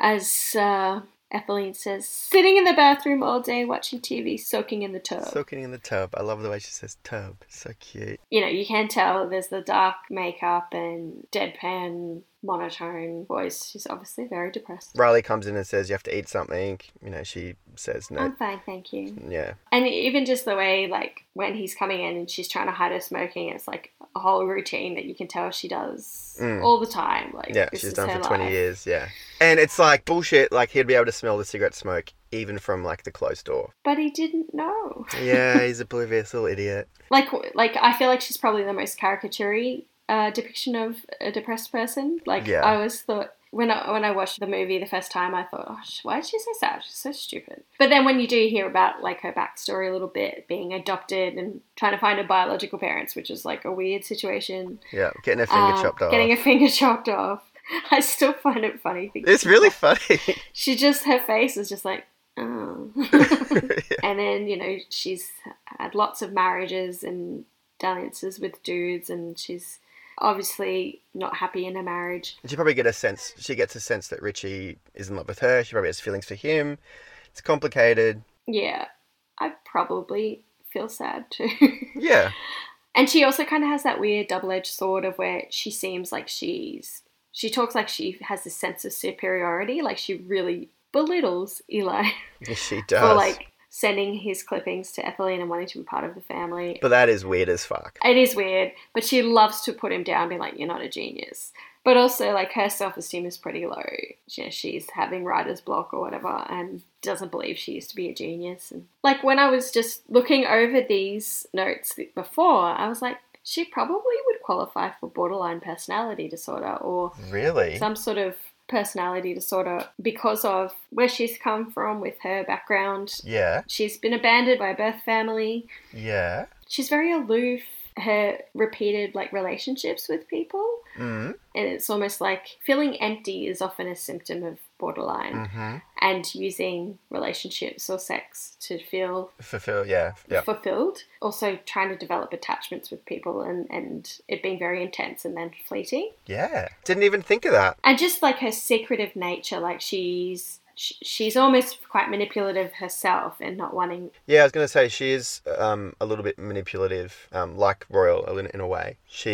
As uh, Etheline says, sitting in the bathroom all day watching TV, soaking in the tub. Soaking in the tub. I love the way she says tub. So cute. you know, you can tell there's the dark makeup and deadpan monotone voice. She's obviously very depressed. Raleigh comes in and says you have to eat something. You know, she says no. I'm fine, thank you. Yeah. And even just the way, like, when he's coming in and she's trying to hide her smoking, it's like a whole routine that you can tell she does Mm. all the time. Like, Yeah, she's done for 20 life. years, yeah. And it's like bullshit, like he'd be able to smell the cigarette smoke even from like the closed door. But he didn't know. Yeah, he's a oblivious little idiot. Like, like I feel like she's probably the most caricature uh, depiction of a depressed person. Like, Yeah. I always thought when I when I watched the movie the first time, I thought, oh, why is she so sad? She's so stupid. But then when you do hear about like her backstory a little bit, being adopted and trying to find her biological parents, which is like a weird situation, Yeah, getting her finger uh, chopped off. getting her finger chopped off. I still find it funny. It's really funny. she just her face is just like oh and then you know she's had lots of marriages and dalliances with dudes and she's obviously not happy in her marriage she probably get a sense. She gets a sense that Richie is in love with her. She probably has feelings for him. It's complicated. yeah i probably feel sad too Yeah, and she also kind of has that weird double-edged sword of where she seems like she's she talks like she has this sense of superiority like she really belittles eli she does. like sending his clippings to Etheline and wanting to be part of the family. but that is weird as fuck. It is weird, but she loves to put him down, be like, "You're not a genius." But also, like her self-esteem is pretty low. She, she's having writer's block or whatever, and doesn't believe she used to be a genius. And like when I was just looking over these notes before, I was like, she probably would qualify for borderline personality disorder or Really? some sort of personality disorder because of where she's come from with her background. Yeah, She's been abandoned by a birth family. yeah. She's very aloof. Her repeated like relationships with people, Mm. and it's almost like feeling empty is often a symptom of borderline, Mm-hmm. and using relationships or sex to feel Fulfill. Yeah, yeah. fulfilled. Also, trying to develop attachments with people and and it being very intense and then fleeting. Yeah. Didn't even think of that. and just like her secretive nature like she's sh- she's almost quite manipulative herself and not wanting. Yeah, I was going to say she is um, a little bit manipulative, um, like Royal in, in a way. She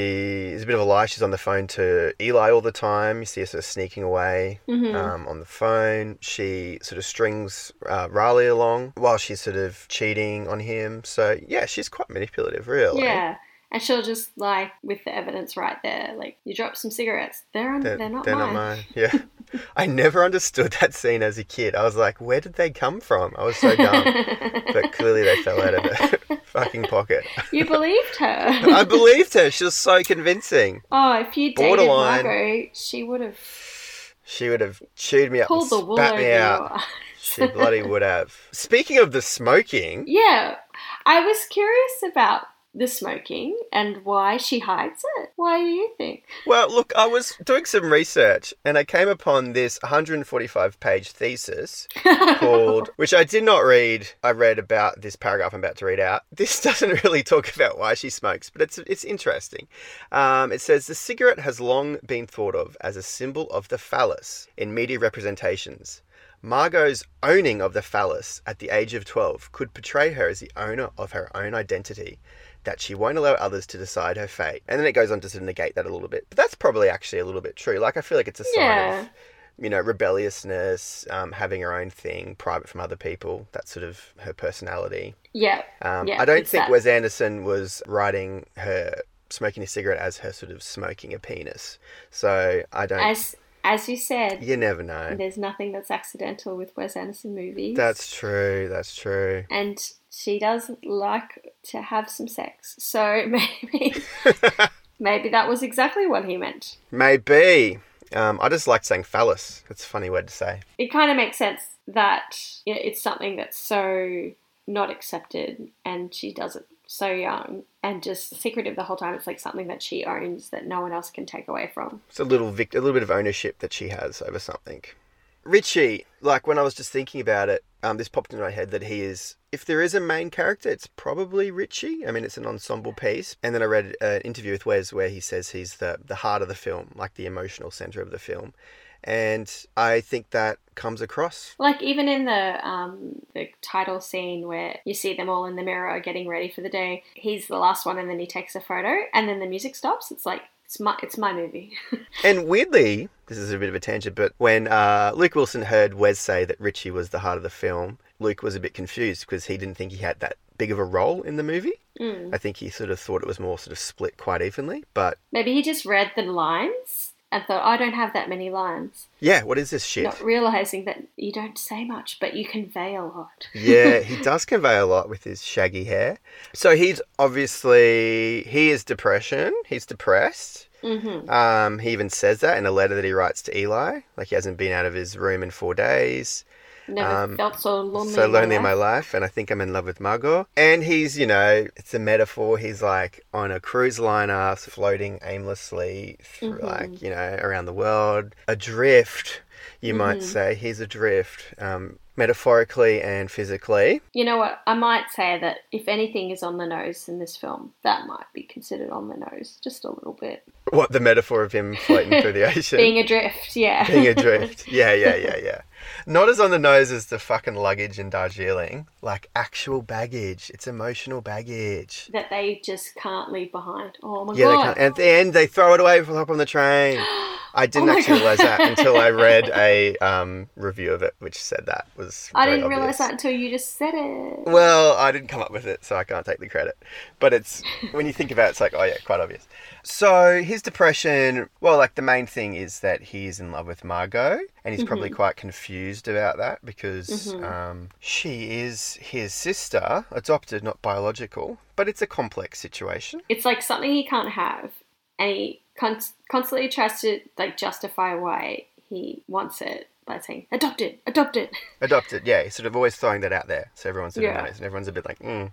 is a bit of a lie. She's on the phone to Eli all the time. You see her sort of sneaking away Mhm. um, on the phone. She sort of strings uh, Raleigh along while she's sort of cheating on him. So, yeah, she's quite manipulative, really. Yeah. And she'll just like with the evidence right there, like you dropped some cigarettes. They're they're, they're not they're mine. not mine. Yeah. I never understood that scene as a kid. I was like, where did they come from? I was so dumb. but clearly they fell out of her fucking pocket. you believed her. I believed her. She was so convincing. oh, if you dated Borderline. Margot, she would have She would have chewed me up pulled the wool spat me out. She bloody would have. Speaking of the smoking, Yeah, I was curious about the smoking and why she hides it. Why do you think? well, look, I was doing some research and I came upon this 145 page thesis called, which I did not read. I read about this paragraph I'm about to read out. This doesn't really talk about why she smokes, but it's it's interesting. Um, it says the cigarette has long been thought of as a symbol of the phallus in media representations. Margot's owning of the phallus at the age of 12 could portray her as the owner of her own identity, that she won't allow others to decide her fate. And then it goes on to sort of negate that a little bit. But that's probably actually a little bit true. Like, I feel like it's a sign Yeah. of you know, rebelliousness, um, having her own thing, private from other people. That's sort of her personality. Yeah, Um, Yeah, I don't think that. Wes Anderson was writing her smoking a cigarette as her sort of smoking a penis. So I don't. as as you said, you never know. there's nothing that's accidental with Wes Anderson movies. That's true. That's true. and she does like to have some sex. So maybe maybe that was exactly what he meant. Maybe. Um, I just like saying phallus. It's a funny word to say. It kind of makes sense that you know, it's something that's so not accepted, and she does it so young and just secretive the whole time. It's like something that she owns that no one else can take away from. It's a little vic- a little bit of ownership that she has over something. Richie, like when I was just thinking about it, um, this popped into my head that he is. If there is a main character, it's probably Richie. I mean, it's an ensemble piece. And then I read an interview with Wes where he says he's the the heart of the film, like the emotional center of the film, and I think that comes across. Like even in the um, the title scene where you see them all in the mirror getting ready for the day, he's the last one, and then he takes a photo, and then the music stops. It's like it's my it's my movie. And weirdly, this is a bit of a tangent, but when uh, Luke Wilson heard Wes say that Richie was the heart of the film, Luke was a bit confused because he didn't think he had that big of a role in the movie. Mm. I think he sort of thought it was more sort of split quite evenly. But Maybe he just read the lines and thought, I don't have that many lines. yeah, what is this shit? Not realizing that you don't say much, but you convey a lot. yeah, he does convey a lot with his shaggy hair. So he's obviously he is depression. He's depressed. hmm Um, he even says that in a letter that he writes to Eli. Like he hasn't been out of his room in four days. Never Um, felt so lonely. so in my in my life. and I think I'm in love with Margot. And he's, you know, it's a metaphor. He's like on a cruise liner, floating aimlessly, through, Mhm. like you know, around the world, adrift. You might Mhm. say he's adrift, um, metaphorically and physically. You know what? I might say that if anything is on the nose in this film, that might be considered on the nose, just a little bit. What the metaphor of him floating through the ocean, Being adrift, yeah. being adrift. Yeah, yeah, yeah, yeah. Not as on the nose as the fucking luggage in Darjeeling. Like actual baggage. It's emotional baggage. that they just can't leave behind. Oh my god. Yeah, they can't. And at the end, they throw it away for hop on the train. I didn't Oh actually realize that until I read a um, review of it, which said that was. I didn't realize that until you just said it. Well, I didn't come up with it, so I can't take the credit. But it's when you think about it, it's like, oh yeah, quite obvious. So his depression, well, like the main thing is that he is in love with Margot, and he's probably Mm-hmm. quite confused about that because Mhm. um, she is his sister, adopted, not biological. But it's a complex situation. It's like something he can't have, and he con- constantly tries to like justify why he wants it by saying adopt it, adopt it. Adopted, yeah. He's sort of always throwing that out there, so everyone sort of Yeah. knows, and everyone's a bit like, mm.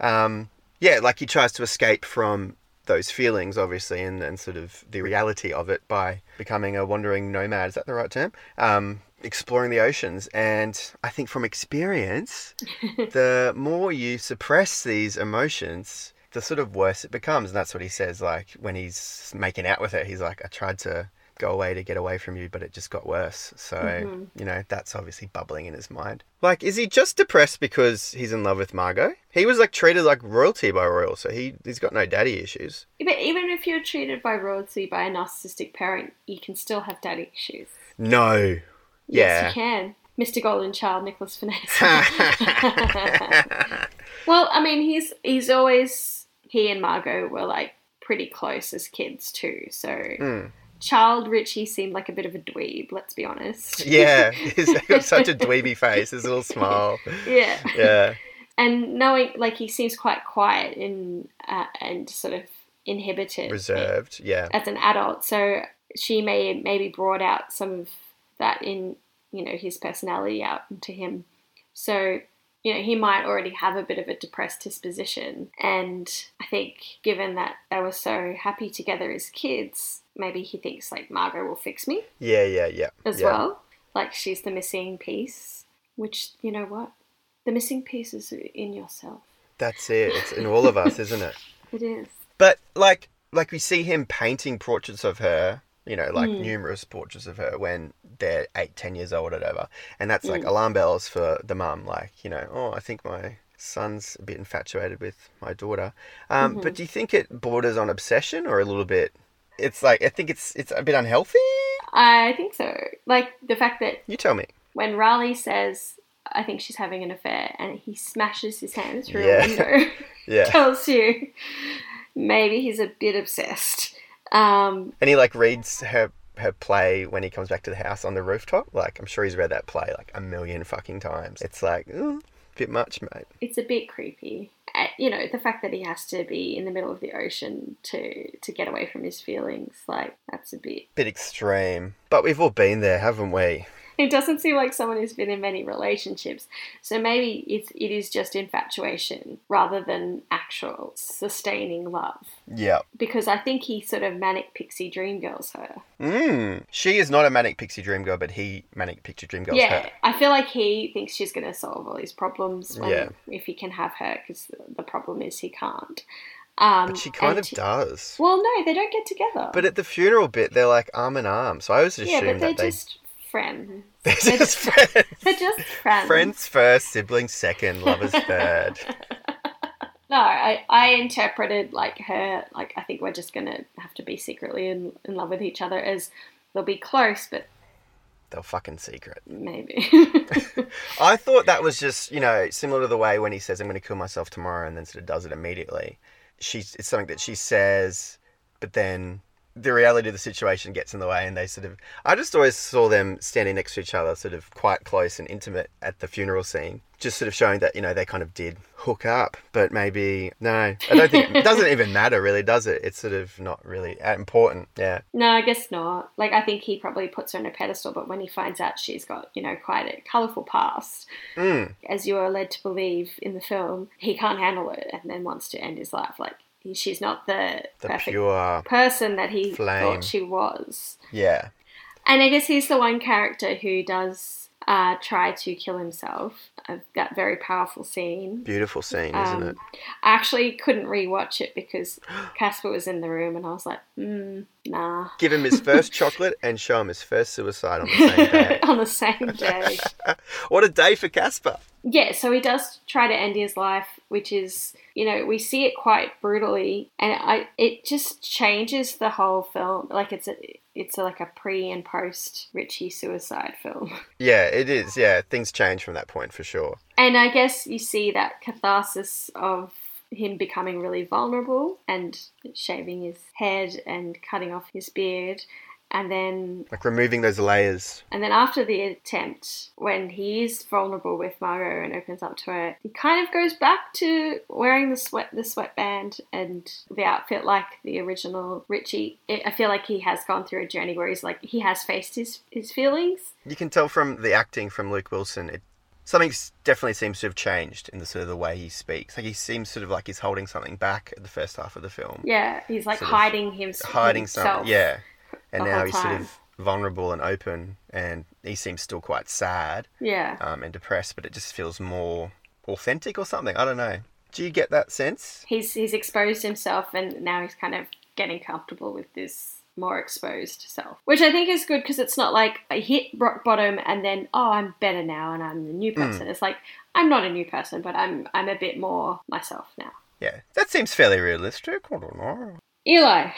um, yeah, like he tries to escape from those feelings, obviously, and, and sort of the reality of it by becoming a wandering nomad. Is that the right term? Um, exploring the oceans, and I think from experience, the more you suppress these emotions. The sort of worse it becomes, and that's what he says. Like when he's making out with her, he's like, "I tried to go away to get away from you, but it just got worse. So, Mm-hmm. you know, that's obviously bubbling in his mind. Like, is he just depressed because he's in love with Margot? He was like treated like royalty by Royal, so he, he's got no daddy issues. But even if you're treated by royalty by a narcissistic parent, you can still have daddy issues. No. Yes, Yeah. you can. Mr. Golden Child, Nicholas Fornasier. well, I mean, he's he's always he and Margot were like pretty close as kids too. So Mm. Child Richie seemed like a bit of a dweeb. Let's be honest. Yeah, he's got such a dweeby face, his little smile. yeah. Yeah. And knowing like he seems quite quiet and uh, and sort of inhibited Reserved. Yeah. as an adult. So she may maybe brought out some of that in you know his personality out into him. So you know he might already have a bit of a depressed disposition, and I think given that they were so happy together as kids, maybe he thinks like Margot will fix me Yeah, yeah, yeah. as yeah. well. Like she's the missing piece, which you know what, the missing piece is in yourself. That's it. It's in all of us, isn't it? It is. But like like we see him painting portraits of her, you know, like Mm. numerous portraits of her when they're eight, ten years old or whatever. And that's like Mm. alarm bells for the mum, like, you know, oh, I think my son's a bit infatuated with my daughter. Um, Mm-hmm. But do you think it borders on obsession or a little bit it's like I think it's it's a bit unhealthy? I think so. Like the fact that You tell me. when Raleigh says, I think she's having an affair, and he smashes his hand through Yeah. a window, Yeah. tells you maybe he's a bit obsessed. Um, And he like reads her her play when he comes back to the house on the rooftop. Like I'm sure he's read that play like a million fucking times. It's like ooh, bit much, mate. it's a bit creepy. Uh, you know, the fact that he has to be in the middle of the ocean to to get away from his feelings, like that's a bit. Bit extreme. But we've all been there, haven't we? It doesn't seem like someone who's been in many relationships, so maybe it's it is just infatuation rather than actual sustaining love. Yeah. Because I think he sort of manic pixie dream girls her. Mm. She is not a manic pixie dream girl, but he manic pixie dream girls yeah, her. I feel like he thinks she's going to solve all his problems when, Yeah. if he can have her, because the problem is he can't. Um, But she kind of does. Well, no, they don't get together. But at the funeral bit, they're like arm in arm. So I always yeah, assumed but they're that they just friends. they're they're just friends. They're just friends. Friends first, siblings second, lovers third. No, I, I interpreted like her like I think we're just gonna have to be secretly in, in love with each other as they'll be close, but They're fucking secret. maybe. I thought that was just, you know, similar to the way when he says, I'm going to kill myself tomorrow and then sort of does it immediately. She's, it's something that she says, but then the reality of the situation gets in the way and they sort of. I just always saw them standing next to each other, sort of quite close and intimate at the funeral scene, just sort of showing that, you know, they kind of did hook up, but maybe. No, I don't think. it doesn't even matter, really, does it? It's sort of not really important. Yeah. no, I guess not. Like I think he probably puts her on a pedestal, but when he finds out she's got, you know, quite a colourful past, Mm. as you are led to believe in the film, he can't handle it and then wants to end his life. Like he, she's not the, The perfect pure. person that he flame. thought she was. Yeah. And I guess he's the one character who does uh, try to kill himself. That very powerful scene. Beautiful scene, isn't Um, it? I actually couldn't rewatch it because Casper was in the room and I was like, mm, nah. Give him his first chocolate and show him his first suicide on the same day. On the same day. what a day for Casper. yeah, so he does try to end his life, which is, you know, we see it quite brutally, and I it just changes the whole film. Like it's a it's a, like a pre and post Richie suicide film. Yeah, it is. Yeah, things change from that point for sure. And I guess you see that catharsis of him becoming really vulnerable and shaving his head and cutting off his beard. And then Like removing those layers. and then after the attempt, when he is vulnerable with Margot and opens up to her, he kind of goes back to wearing the sweat the sweatband and the outfit like the original Richie. I feel like he has gone through a journey where he's like he has faced his his feelings. You can tell from the acting from Luke Wilson, it something definitely seems to have changed in the sort of the way he speaks. Like he seems sort of like he's holding something back at the first half of the film, Yeah, he's like Sort hiding himself. hiding something. Yeah, and now he's sort of vulnerable and open, and he seems still quite sad Yeah. um, and depressed, but it just feels more authentic or something. I don't know. Do you get that sense? he's he's exposed himself and now he's kind of getting comfortable with this more exposed self, which I think is good because it's not like I hit rock bottom and then oh I'm better now and I'm the new Hmm. person. It's like I'm not a new person, but I'm I'm a bit more myself now. Yeah, that seems fairly realistic. I don't know. Eli,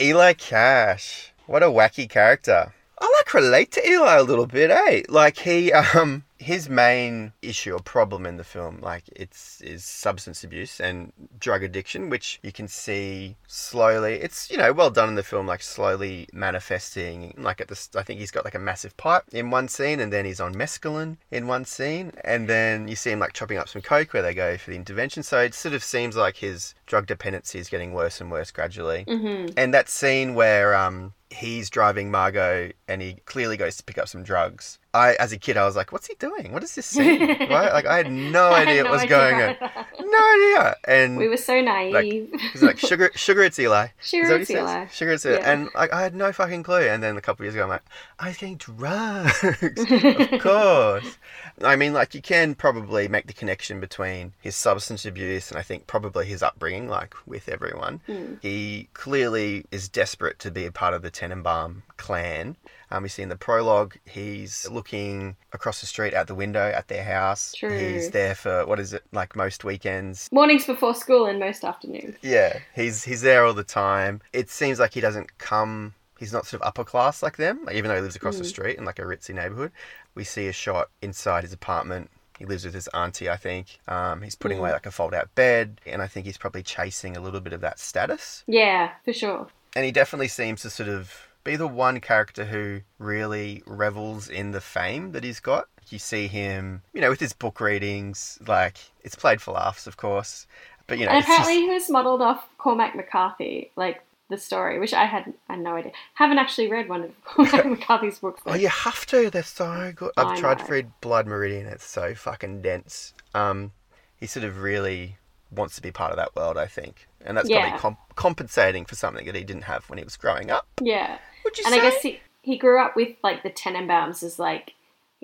Eli Cash. What a wacky character. I like relate to Eli a little bit, eh? Like he um his main issue or problem in the film, like it's is substance abuse and drug addiction, which you can see slowly. It's you know well done in the film, like slowly manifesting. Like at the, I think he's got like a massive pipe in one scene, and then he's on mescaline in one scene, and then you see him like chopping up some coke where they go for the intervention. So it sort of seems like his drug dependency is getting worse and worse gradually. mm-hmm. And that scene where um, he's driving Margot and he clearly goes to pick up some drugs. I, as a kid, I was like, "What's he doing? What is this scene?" right? Like I had no idea what was going on. No idea. And we were so naive. he's like, "Sugar, sugar, it's Eli." Sure, Is that what it's? Eli. Sugar, it's Eli. Yeah. And like, I had no fucking clue. And then a couple of years ago, I'm like, "I was getting drugs." of course. I mean, like, you can probably make the connection between his substance abuse and I think probably his upbringing, like with everyone. Mm. He clearly is desperate to be a part of the Tenenbaum clan. Um, we see in the prologue, he's looking across the street out the window at their house. True. He's there for, what is it, like most weekends. Mornings before school and most afternoons. Yeah, he's he's there all the time. It seems like he doesn't come. He's not sort of upper class like them. Like, even though he lives across the Mm. street in like a ritzy neighborhood, we see a shot inside his apartment. He lives with his auntie, I think. Um, he's putting away Mm. like a fold-out bed, and I think he's probably chasing a little bit of that status. Yeah, for sure. And he definitely seems to sort of be the one character who really revels in the fame that he's got. You see him, you know, with his book readings. Like it's played for laughs, of course, but you know, and it's just- apparently he was modelled off Cormac McCarthy, like the story, which I had, I had no idea. Haven't actually read one of Cormac McCarthy's books. Oh, you have to. They're so good. I've I tried know. to read Blood Meridian. It's so fucking dense. Um, he sort of really wants to be part of that world, I think, and that's Yeah. probably com- compensating for something that he didn't have when he was growing up. Yeah. Would you and say? I guess he, he grew up with like the Tenenbaums as like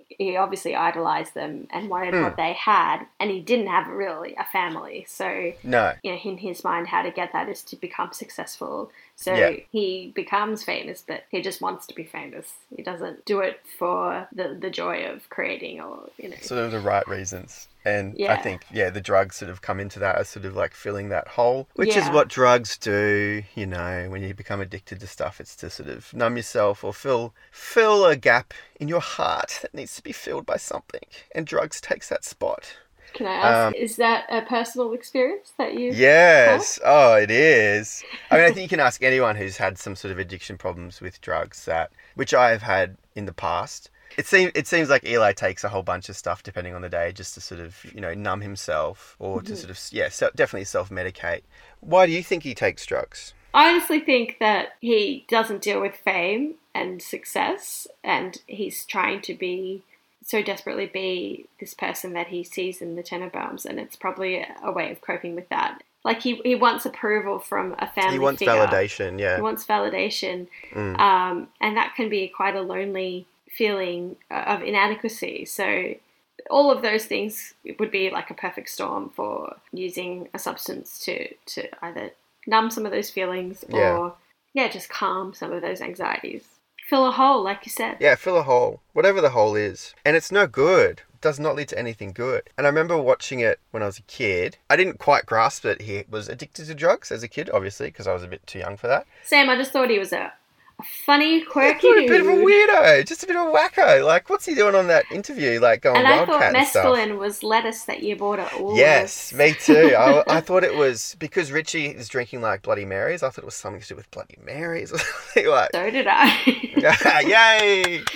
he obviously idolized them and wanted Hmm. what they had, and he didn't have really a family. So no. you know, in his mind, how to get that is to become successful. So Yeah. he becomes famous, but he just wants to be famous. He doesn't do it for the the joy of creating or you know. Sort of the right reasons. And I think, yeah, the drugs sort of come into that as sort of like filling that hole, which is what drugs do. You know, when you become addicted to stuff, it's to sort of numb yourself or fill fill a gap in your heart that needs to be filled by something. And drugs takes that spot. Can I ask, Um, is that a personal experience that you? Yes. Oh, it is. I mean, I think you can ask anyone who's had some sort of addiction problems with drugs that, which I have had in the past. It seems it seems like Eli takes a whole bunch of stuff depending on the day, just to sort of you know numb himself or to Mhm. sort of yeah, so definitely self medicate. Why do you think he takes drugs? I honestly think that he doesn't deal with fame and success, and he's trying to be so desperately be this person that he sees in the Tenenbaums, and it's probably a way of coping with that. Like he, he wants approval from a family he wants figure. validation. Yeah. He wants validation, Mm. um, and that can be quite a lonely feeling of inadequacy. So all of those things would be like a perfect storm for using a substance to to either numb some of those feelings or Yeah. yeah, just calm some of those anxieties. Fill a hole, like you said. Yeah, fill a hole, whatever the hole is. And it's no good. It does not lead to anything good. And I remember watching it when I was a kid. I didn't quite grasp that he was addicted to drugs as a kid, obviously, because I was a bit too young for that. Sam, I just thought he was a, a funny, I quirky thought a bit of a weirdo, just a bit of a wacko. Like, what's he doing on that interview? Like going And I thought wildcat and stuff. mescaline was lettuce that you bought at Woolworths. Yes, me too. I, I thought it was because Richie is drinking like Bloody Marys. I thought it was something to do with Bloody Marys or something like. So did I. Yay!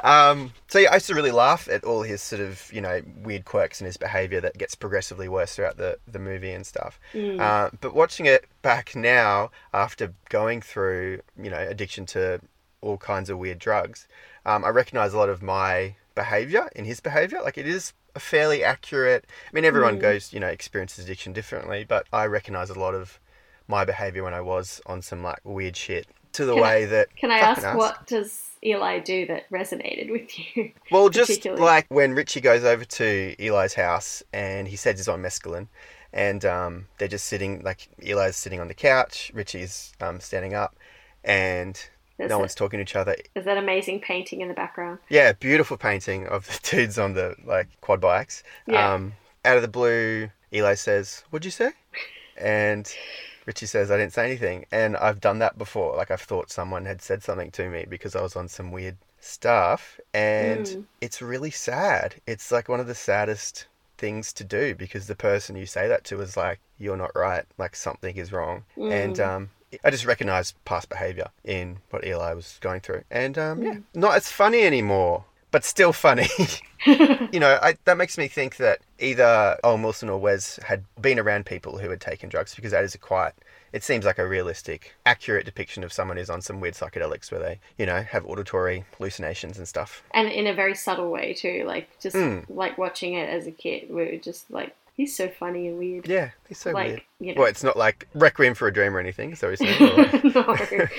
Um, so yeah, I used to really laugh at all his sort of you know weird quirks and his behaviour that gets progressively worse throughout the the movie and stuff. Mm. Uh, but watching it back now after going through you know addiction to all kinds of weird drugs, um, I recognise a lot of my behaviour in his behaviour. Like it is a fairly accurate. I mean, everyone Mm. goes you know experiences addiction differently, but I recognise a lot of my behaviour when I was on some like weird shit to the Can I- way that Can I ask what does Eli do that resonated with you? Well, just like when Richie goes over to Eli's house and he says he's on mescaline, and um, they're just sitting, like Eli's sitting on the couch, Richie's um, standing up, and There's, no that, one's talking to each other. there's that amazing painting in the background. Yeah, beautiful painting of the dudes on the like quad bikes. Yeah. Um, out of the blue, Eli says, "What'd you say?" And Richie says, "I didn't say anything." And I've done that before. Like I've thought someone had said something to me because I was on some weird stuff, and Mm. it's really sad. It's like one of the saddest things to do because the person you say that to is like, "You're not right. Like something is wrong." And Mm. um, I just recognized past behavior in what Eli was going through, and um, yeah, Mm. not as funny anymore, but still funny. you know, I, that makes me think that either Owen Wilson or Wes had been around people who had taken drugs because that is a quite. It seems like a realistic, accurate depiction of someone who's on some weird psychedelics where they, you know, have auditory hallucinations and stuff. and in a very subtle way too. Like just Mm. like watching it as a kid, we were just like, he's so funny and weird. Yeah, he's so like weird. you know, Well, it's not like Requiem for a Dream or anything. So he's saying, no.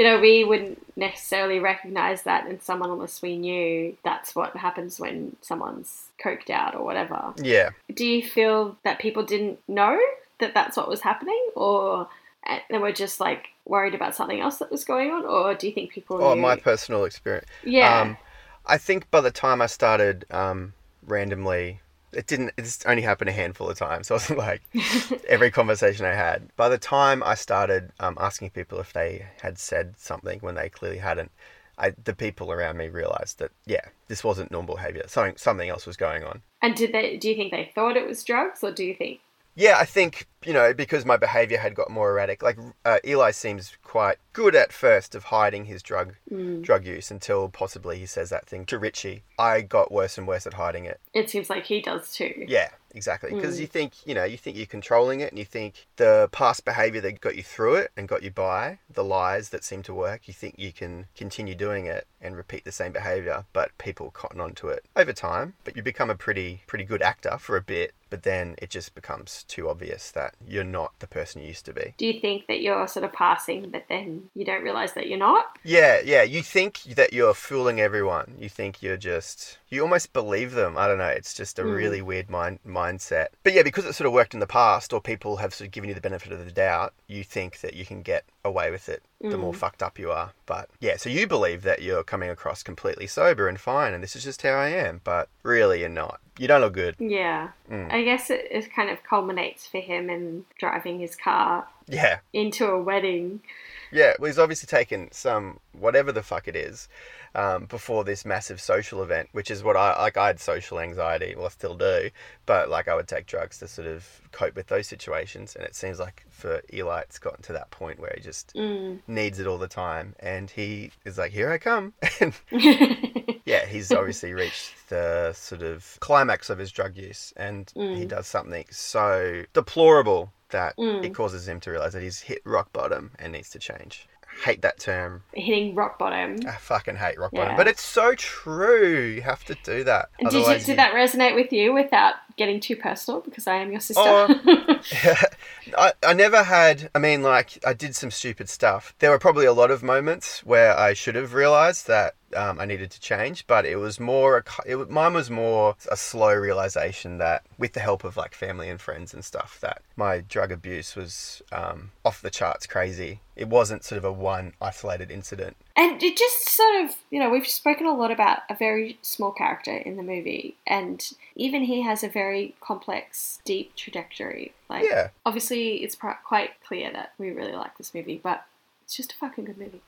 You know, we wouldn't necessarily recognize that in someone unless we knew that's what happens when someone's coked out or whatever. yeah, Do you feel that people didn't know that that's what was happening, or uh, they were just like worried about something else that was going on, or do you think people? Oh, knew? my personal experience. yeah, Um, I think by the time I started um, randomly, it didn't. It's only happened a handful of times. So it wasn't like every conversation I had. By the time I started um, asking people if they had said something when they clearly hadn't, I, the people around me realized that yeah, this wasn't normal behavior. Something something else was going on. and did they? Do you think they thought it was drugs, or do you think? Yeah, I think you know because my behavior had got more erratic. Like uh, Eli seems quite good at first of hiding his drug Mm. drug use until possibly he says that thing to Richie. I got worse and worse at hiding it. It seems like he does too. Yeah, exactly. Because Mm. you think, you know, you think you're controlling it and you think the past behavior that got you through it and got you by, the lies that seem to work, you think you can continue doing it and repeat the same behavior, but people cotton onto it over time. But you become a pretty pretty good actor for a bit, but then it just becomes too obvious that you're not the person you used to be. Do you think that you're sort of passing, but then you don't realize that you're not? Yeah, yeah. You think that you're fooling everyone. You think you're just. You almost believe them. I don't know. It's just a Mm. really weird mind mindset. But yeah, because it sort of worked in the past, or people have sort of given you the benefit of the doubt, you think that you can get away with it. The more Mm. fucked up you are. But yeah, so you believe that you're coming across completely sober and fine, and this is just how I am. But really, you're not. You don't look good. Yeah. Mm. I guess it, it kind of culminates for him in driving his car Yeah, into a wedding. Yeah, well, he's obviously taken some whatever the fuck it is um, before this massive social event, which is what I like. I had social anxiety, well, I still do, but like I would take drugs to sort of cope with those situations, and it seems like for Eli, it's gotten to that point where he just Mm. needs it all the time, and he is like, "Here I come," and yeah, he's obviously reached the sort of climax of his drug use, and he Mm. does something so deplorable that Mm. it causes him to realize that he's hit rock bottom and needs to change. Hate that term. Hitting rock bottom. I fucking hate rock bottom, but it's so true. You have to do that. And did, you, did that resonate with you without getting too personal? Because I am your sister. Oh. I, I never had i mean like i did some stupid stuff there were probably a lot of moments where i should have realized that um, i needed to change but it was more a, it, mine was more a slow realization that with the help of like family and friends and stuff that my drug abuse was um, off the charts crazy it wasn't sort of a one isolated incident And it just sort of, you know, we've spoken a lot about a very small character in the movie, and even he has a very complex, deep trajectory. Like, yeah obviously, it's pr- quite clear that we really like this movie, but it's just a fucking good movie.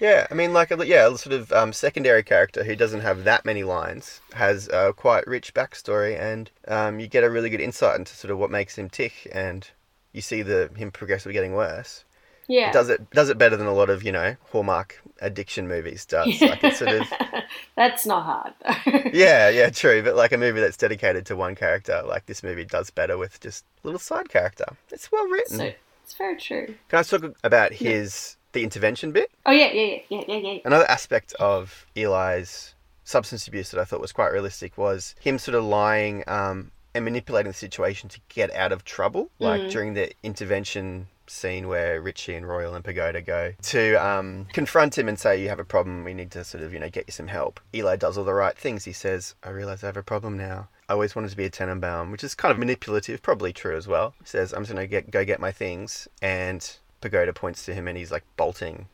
Yeah, I mean, like, a, yeah, a sort of um, secondary character who doesn't have that many lines has a quite rich backstory, and um, you get a really good insight into sort of what makes him tick, and you see the him progressively getting worse. Yeah. It does it does it better than a lot of you know Hallmark addiction movies does. Like it's sort of That's not hard. though. yeah, yeah, true. But like a movie that's dedicated to one character, like this movie does better with just a little side character. It's well written. So it's very true. Can I talk about his the intervention bit? Oh yeah, yeah, yeah, yeah, yeah, yeah. Another aspect of Eli's substance abuse that I thought was quite realistic was him sort of lying um, and manipulating the situation to get out of trouble. Like Mm. during the intervention scene where Richie and Royal and Pagoda go to um, confront him and say, You have a problem, we need to sort of, you know, get you some help. Eli does all the right things. He says, I realize I have a problem now. I always wanted to be a Tenenbaum, which is kind of manipulative, probably true as well. He says, I'm just going to get, go get my things. And Pagoda points to him and he's like bolting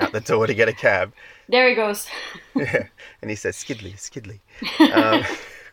out the door to get a cab. There he goes. Yeah, and he says Skidley, Skidley, um,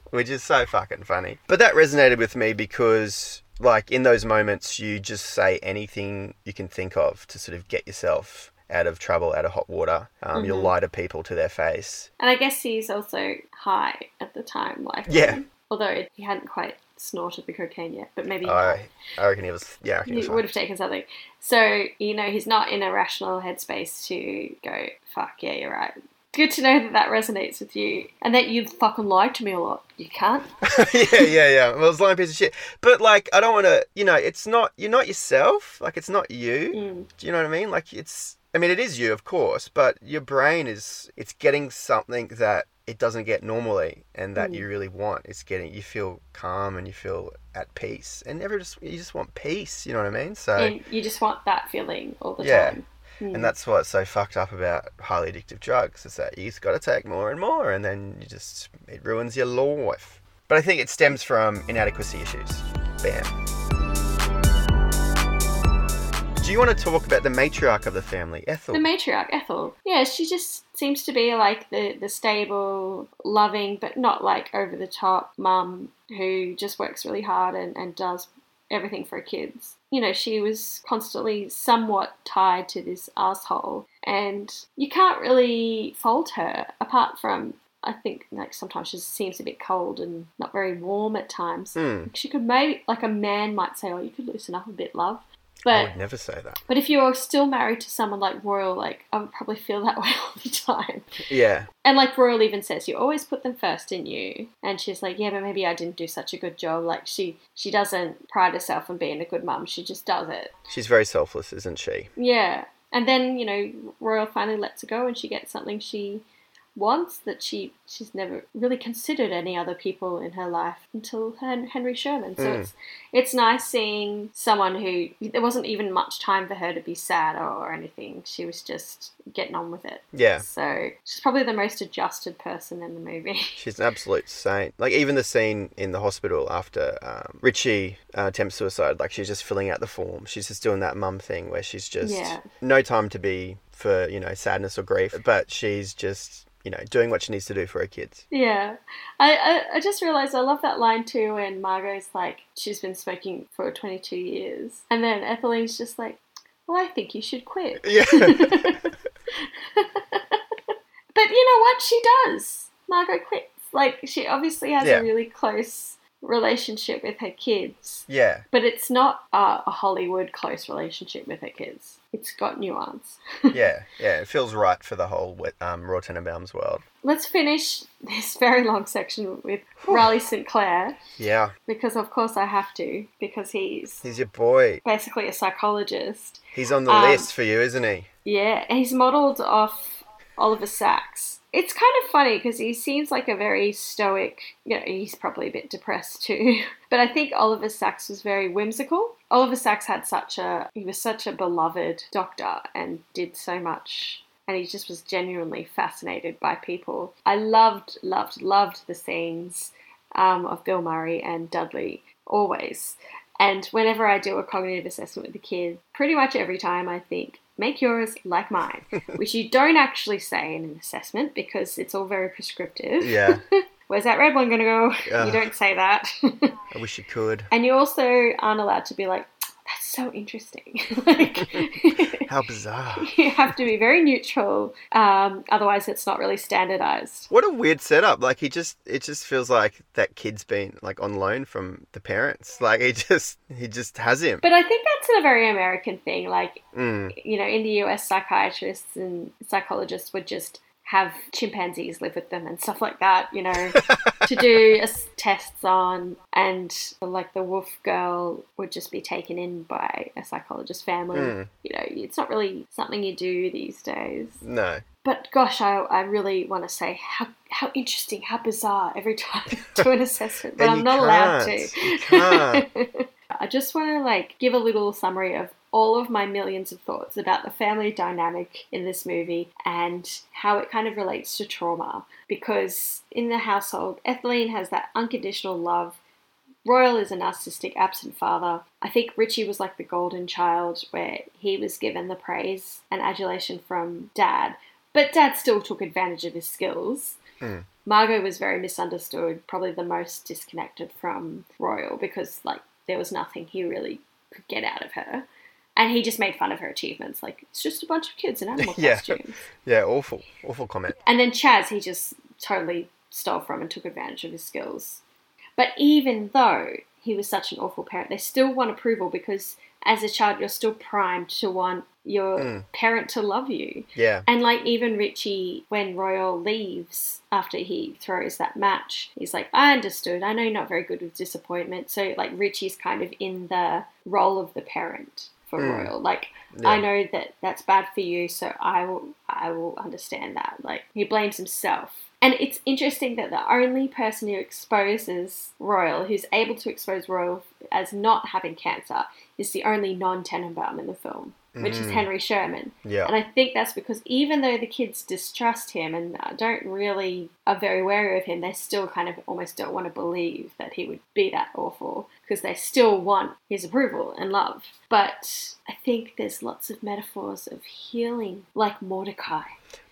which is so fucking funny. But that resonated with me because, like, in those moments, you just say anything you can think of to sort of get yourself out of trouble, out of hot water. Um, You'll Mhm. lie to people to their face. And I guess he's also high at the time, like Yeah. although he hadn't quite snorted the cocaine yet, but maybe he I, I reckon he was. Yeah, I reckon he would have taken something. So you know he's not in a rational headspace to go. Fuck yeah, you're right. Good to know that that resonates with you, and that you fucking lied to me a lot. You can't. yeah, yeah, yeah. Well, it's a lying piece of shit. But like, I don't want to. You know, it's not. You're not yourself. Like, it's not you. Mm. Do you know what I mean? Like, it's. I mean, it is you, of course, but your brain is. It's getting something that it doesn't get normally, and that Mm. you really want. It's getting. You feel calm and you feel at peace, and never just. You just want peace. You know what I mean? So. And you just want that feeling all the Yeah. time. Mm. And that's what's so fucked up about highly addictive drugs is that you just got to take more and more, and then you just it ruins your life. But I think it stems from inadequacy issues. Bam. Do you want to talk about the matriarch of the family, Ethel? The matriarch, Ethel. Yeah, she just seems to be like the, the stable, loving, but not like over the top mum who just works really hard and, and does everything for her kids. You know, she was constantly somewhat tied to this asshole, and you can't really fault her apart from. I think like sometimes she seems a bit cold and not very warm at times. Hmm. She could maybe like a man might say, "Oh, you could loosen up a bit, love." I But would never say that. but if you're still married to someone like Royal, like I would probably feel that way all the time. Yeah, And like Royal even says, you always put them first, didn't you? And she's like, yeah, but maybe I didn't do such a good job. Like she she doesn't pride herself on being a good mum. She just does it. she's very selfless, isn't she? Yeah. And then you know Royal finally lets her go, and she gets something she wants that she she's never really considered any other people in her life until Hen- Henry Sherman. So Mm. it's it's nice seeing someone who there wasn't even much time for her to be sad or, or anything. She was just getting on with it. Yeah, So she's probably the most adjusted person in the movie. she's an absolute saint. Like even the scene in the hospital after um, Richie uh, attempts suicide, like she's just filling out the form. She's just doing that mum thing where she's just Yeah. no time to be for you know sadness or grief, but she's just you know doing what she needs to do for her kids. Yeah, I, I I just realized I love that line too when Margot's like she's been smoking for 22 years, and then Etheline's just like, well, I think you should quit. Yeah. But you know what? She does. Margot quits. Like she obviously has Yeah. a really close relationship with her kids, yeah, but it's not a Hollywood close relationship with her kids. It's got nuance. yeah, yeah. It feels right for the whole um, Roy Tenenbaum's world. Let's finish this very long section with Raleigh St. Clair Yeah, because, of course, I have to because he's he's your boy. basically a psychologist. He's on the Um, list for you, isn't he? Yeah, he's modelled off Oliver Sacks. It's kind of funny because he seems like a very stoic, you know, he's probably a bit depressed too. But I think Oliver Sacks was very whimsical. Oliver Sacks had such a, he was such a beloved doctor and did so much. And he just was genuinely fascinated by people. I loved, loved, loved the scenes um, of Bill Murray and Dudley always. And whenever I do a cognitive assessment with the kid, pretty much every time I think, make yours like mine, which you don't actually say in an assessment because it's all very prescriptive. Yeah, Where's that red one going to go? Ugh. You don't say that. I wish you could. and you also aren't allowed to be like, that's so interesting. like, How bizarre. you have to be very neutral, um, otherwise, it's not really standardized. What a weird setup. Like he just it just feels like that kid's been like on loan from the parents. Like he just he just has him. But I think that's a very American thing. Like, Mm. you know, in the US, psychiatrists and psychologists would just have chimpanzees live with them and stuff like that, you know, to do tests on. And like the wolf girl would just be taken in by a psychologist family. Mm. You know, it's not really something you do these days. No. But gosh, I, I really want to say how, how interesting, how bizarre every time I do an assessment, but I'm not allowed to. I just want to like give a little summary of all of my millions of thoughts about the family dynamic in this movie and how it kind of relates to trauma. Because in the household, Etheline has that unconditional love Royal is a narcissistic, absent father. I think Richie was like the golden child where he was given the praise and adulation from dad, but dad still took advantage of his skills. Hmm. Margot was very misunderstood, probably the most disconnected from Royal because, like, there was nothing he really could get out of her. And he just made fun of her achievements. Like, it's just a bunch of kids in animal Yeah. costumes. Yeah, awful, awful comment. And then Chas, he just totally stole from and took advantage of his skills. But even though he was such an awful parent, they still want approval because as a child, you're still primed to want your Mm. parent to love you. Yeah, And like even Richie, when Royal leaves after he throws that match, he's like, I understood. I know you're not very good with disappointment. So like Richie's kind of in the role of the parent for Mm. Royal. Like yeah. I know that that's bad for you, so I will I will understand that. Like he blames himself. And it's interesting that the only person who exposes Royal, who's able to expose Royal as not having cancer, is the only non-Tenenbaum in the film, which is Mm. Henry Sherman. yeah, And I think that's because even though the kids distrust him and don't really are very wary of him, they still kind of almost don't want to believe that he would be that awful because they still want his approval and love. But I think there's lots of metaphors of healing, like Mordecai.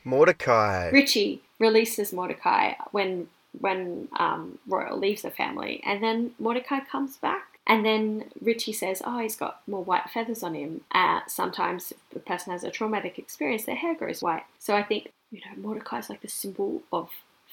Mordecai. Richie releases Mordecai when when um, Royal leaves the family, and then Mordecai comes back. And then Richie says, "Oh, he's got more white feathers on him." Uh, sometimes if a person has a traumatic experience, their hair grows white. So I think you know Mordecai's like the symbol of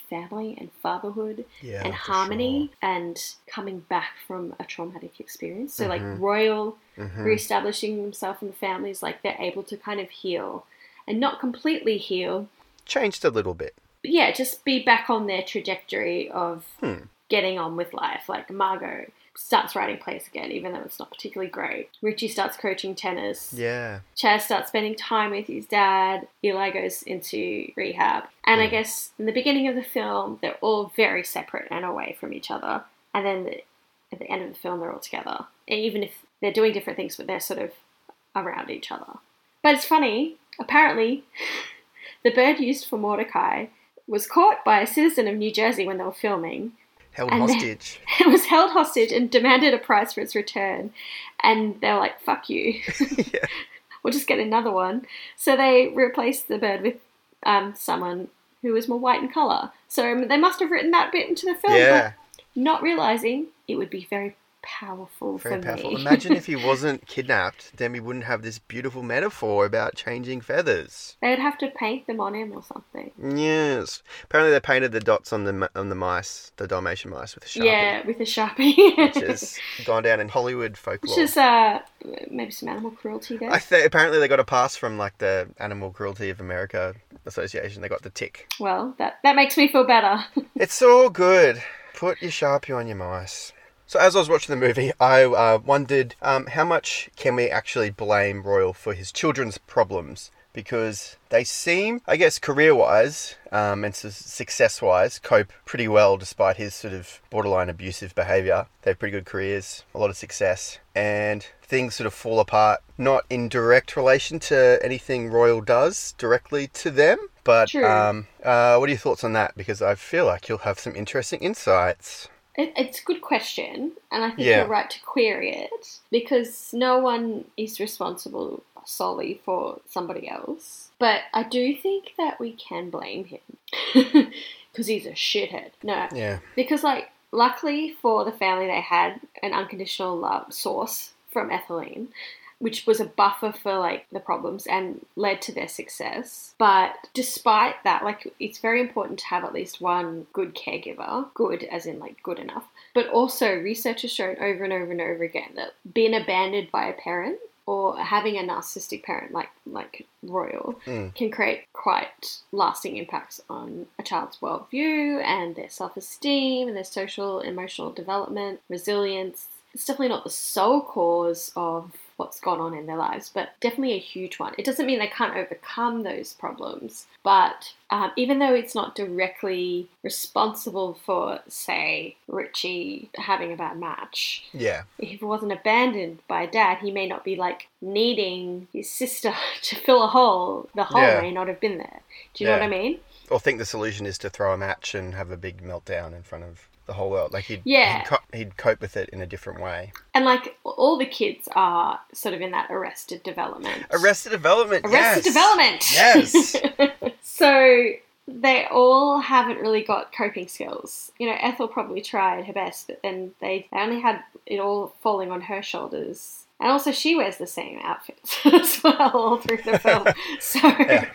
family and fatherhood yeah, and harmony and coming back from a traumatic experience. So Mhm. like Royal sure. Mhm. reestablishing himself in the family is like they're able to kind of heal and not completely heal, Changed a little bit. yeah, just be back on their trajectory of Hmm. getting on with life. Like Margot starts writing plays again, even though it's not particularly great. Richie starts coaching tennis. Yeah, Chas starts spending time with his dad. Eli goes into rehab. And I Hmm. guess in the beginning of the film, they're all very separate and away from each other. And then the, at the end of the film, they're all together. And even if they're doing different things, but they're sort of around each other. But it's funny, apparently, the bird used for Mordecai was caught by a citizen of New Jersey when they were filming. Held And hostage. It was held hostage and demanded a price for its return. And they were like, fuck you. yeah. we'll just get another one. So they replaced the bird with um, someone who was more white in colour. So they must have written that bit into the film, Yeah, but not realising it would be very powerful very for powerful. me. Imagine if he wasn't kidnapped, then we wouldn't have this beautiful metaphor about changing feathers. They'd have to paint them on him or something. Yes. Apparently, they painted the dots on the on the mice, the Dalmatian mice, with a sharpie, Yeah, with a sharpie. which has gone down in Hollywood folklore. Which is uh, maybe some animal cruelty there. I think apparently they got a pass from like the Animal Cruelty of America Association. They got the tick. Well, that, that makes me feel better. It's all good. Put your sharpie on your mice. So as I was watching the movie, I uh, wondered um, how much can we actually blame Royal for his children's problems? Because they seem, I guess, career-wise um, and su- success-wise, cope pretty well despite his sort of borderline abusive behaviour. They have pretty good careers, a lot of success, and things sort of fall apart. Not in direct relation to anything Royal does directly to them, but um, uh, what are your thoughts on that? Because I feel like you'll have some interesting insights. It, it's a good question, and I think Yeah. you're right to query it because no one is responsible solely for somebody else. But I do think that we can blame him because he's a shithead. No, Yeah. because like luckily for the family, they had an unconditional love source from Etheline. Which was a buffer for like the problems and led to their success. But despite that, like it's very important to have at least one good caregiver, good as in like good enough. But also, research has shown over and over and over again that being abandoned by a parent or having a narcissistic parent like like Royal Mm. can create quite lasting impacts on a child's worldview and their self-esteem and their social emotional development, resilience. It's definitely not the sole cause of what's gone on in their lives, but definitely a huge one. It doesn't mean they can't overcome those problems, but um, even though it's not directly responsible for, say, Richie having a bad match, Yeah. if he wasn't abandoned by dad, he may not be like needing his sister to fill a hole. The hole Yeah. may not have been there. Do you know what I mean? or think the solution is to throw a match and have a big meltdown in front of the whole world. Like he'd Yeah. he'd, co- he'd cope with it in a different way. And like all the kids are sort of in that arrested development. Arrested Development. Arrested yes. Development. Yes. so they all haven't really got coping skills. You know, Ethel probably tried her best, but then they, they only had it all falling on her shoulders. And also, she wears the same outfits as well all through the film. So Yeah.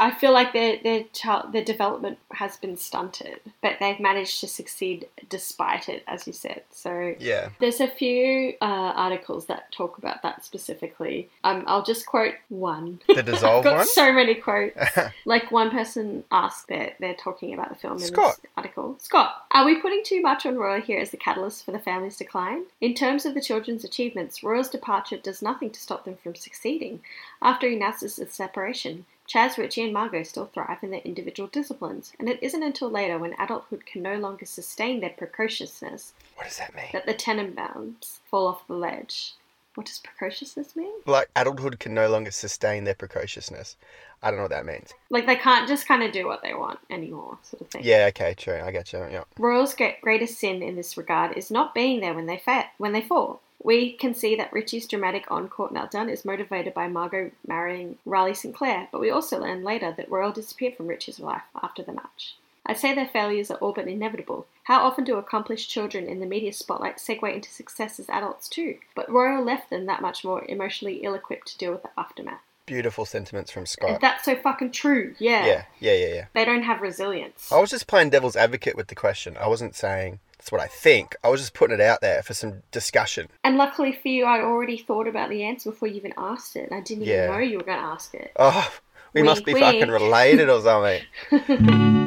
I feel like their their child their development has been stunted, but they've managed to succeed despite it, as you said. So yeah. there's a few uh, articles that talk about that specifically. Um, I'll just quote one. The dissolve got one. so many quotes. like one person asked, they're, they're talking about the film in Scott. this article. Scott, are we putting too much on Royal here as the catalyst for the family's decline? In terms of the children's achievements, Royal's departure does nothing to stop them from succeeding. After he announces his separation, Chas, Richie, and Margot still thrive in their individual disciplines, and it isn't until later when adulthood can no longer sustain their precociousness what does that mean? that the Tenenbaums fall off the ledge. What does precociousness mean? Like adulthood can no longer sustain their precociousness. I don't know what that means. Like they can't just kind of do what they want anymore, sort of thing. Yeah. Okay. True. I get you. Yeah. Royal's great, greatest sin in this regard is not being there when they fa- when they fall. We can see that Richie's dramatic on-court meltdown is motivated by Margot marrying Raleigh St. Clair, but we also learn later that Royal disappeared from Richie's life after the match. I'd say their failures are all but inevitable. How often do accomplished children in the media spotlight segue into success as adults too? But Royal left them that much more emotionally ill-equipped to deal with the aftermath. Beautiful sentiments from Scott. that's so fucking true. Yeah. Yeah. Yeah. Yeah. Yeah. They don't have resilience. I was just playing devil's advocate with the question. I wasn't saying that's what I think. I was just putting it out there for some discussion. And luckily for you, I already thought about the answer before you even asked it. I didn't even Yeah. know you were going to ask it. Oh, we must be Wink, fucking related or something.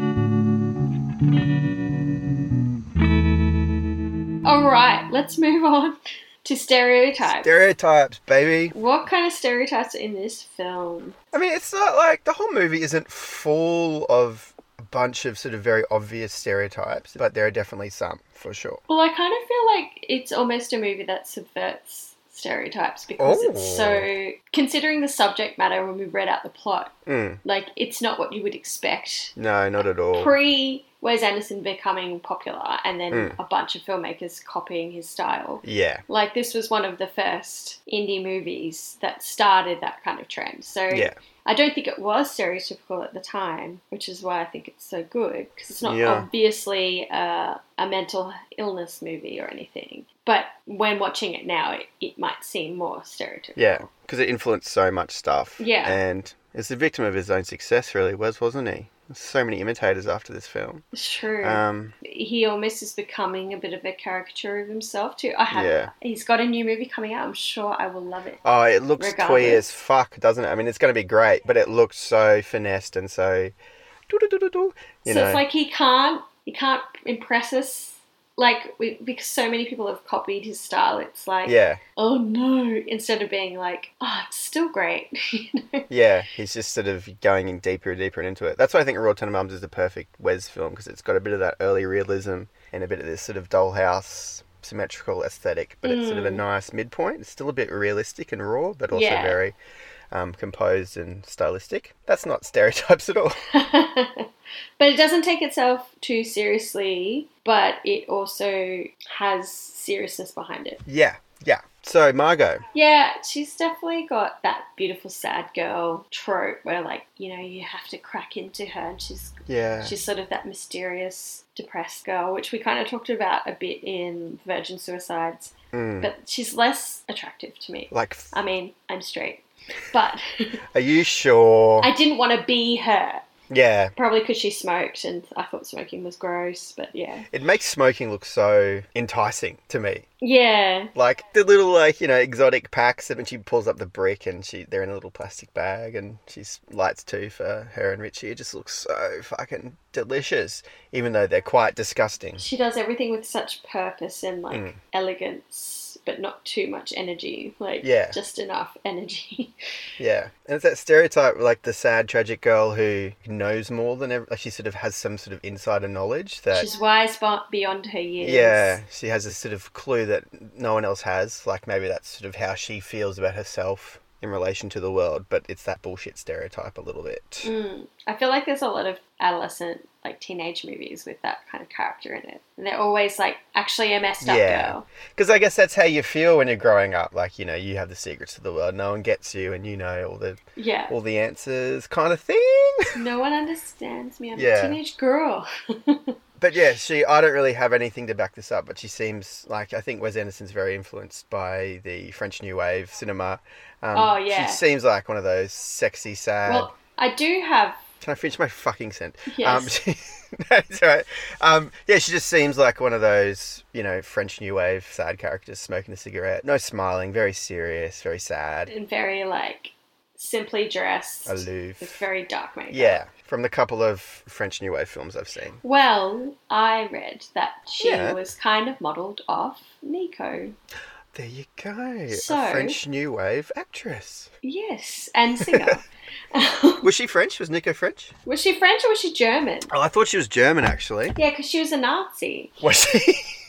All right, let's move on to stereotypes. Stereotypes, baby. what kind of stereotypes are in this film? I mean, it's not like the whole movie isn't full of a bunch of sort of very obvious stereotypes, but there are definitely some for sure. Well, I kind of feel like it's almost a movie that subverts stereotypes because it's Oh. so considering the subject matter when we read out the plot Mm, like it's not what you would expect no, not at all. pre Wes Anderson becoming popular and then Mm. a bunch of filmmakers copying his style Yeah, Like this was one of the first indie movies that started that kind of trend. So yeah, I don't think it was stereotypical at the time, which is why I think it's so good because it's not Yeah. obviously a, a mental illness movie or anything. But when watching it now, it, it might seem more stereotypical. yeah. Because it influenced so much stuff. Yeah. and it's the victim of his own success, really. Wes, wasn't he? So many imitators after this film. It's true. Um, he almost is becoming a bit of a caricature of himself too. I have. Yeah. He's got a new movie coming out. I'm sure I will love it. oh, it looks twee as fuck, doesn't it? I mean, it's going to be great, but it looks so finessed and so. You so know, it's like he can't he can't impress us like we, because so many people have copied his style it's like yeah, oh no instead of being like oh it's still great you know? Yeah, he's just sort of going in deeper and deeper into it. That's why I think Royal Tenenbaums is the perfect Wes film because it's got a bit of that early realism and a bit of this sort of dollhouse symmetrical aesthetic, but it's sort of a Mm. nice midpoint. It's still a bit realistic and raw, but also Yeah. very um, composed and stylistic. That's not stereotypes at all. but it doesn't take itself too seriously but it also has seriousness behind it yeah, yeah. So Margot, yeah she's definitely got that beautiful sad girl trope where like you know you have to crack into her and she's yeah, She's sort of that mysterious, depressed girl, which we kind of talked about a bit in Virgin Suicides, Mm. but she's less attractive to me. like, I mean, I'm straight, but are you sure? I didn't want to be her. Yeah, Probably because she smoked and I thought smoking was gross, but yeah. it makes smoking look so enticing to me. Yeah. Like the little like you know exotic packs and when she pulls up the brick and she they're in a little plastic bag and she's lights two for her and Richie. It just looks so fucking delicious, even though they're quite disgusting. She does everything with such purpose and like Mm. elegance, but not too much energy. Like, Yeah. just enough energy. Yeah, and it's that stereotype like the sad tragic girl who knows more than ever. Like she sort of has some sort of insider knowledge that. She's wise beyond her years. Yeah, she has a sort of clue that no one else has. Like maybe that's sort of how she feels about herself in relation to the world, but it's that bullshit stereotype a little bit. Mm. I feel like there's a lot of adolescent, like teenage movies with that kind of character in it. And they're always like actually a messed up Yeah. girl. Because I guess that's how you feel when you're growing up. Like you know, you have the secrets of the world. No one gets you, and you know all the Yeah. all the answers, kind of thing. No one understands me. I'm Yeah. a teenage girl. But yeah, she. I don't really have anything to back this up, but she seems like I think Wes Anderson's very influenced by the French New Wave cinema. Um, Oh, yeah. She seems like one of those sexy, sad. well, I do have. Can I finish my fucking sentence? Yes. Um, she, that's right. Um, yeah, she just seems like one of those, you know, French New Wave sad characters smoking a cigarette. No smiling, very serious, very sad, and very like simply dressed with aloof. very dark makeup. Yeah, from the couple of French New Wave films I've seen. Well, I read that she Yeah. was kind of modelled off Nico. There you go. So- a French New Wave actress. Yes, and singer. Was she French? Was Nico French? was she French or was she German? Oh, I thought she was German actually. Yeah, because she was a Nazi. Was she?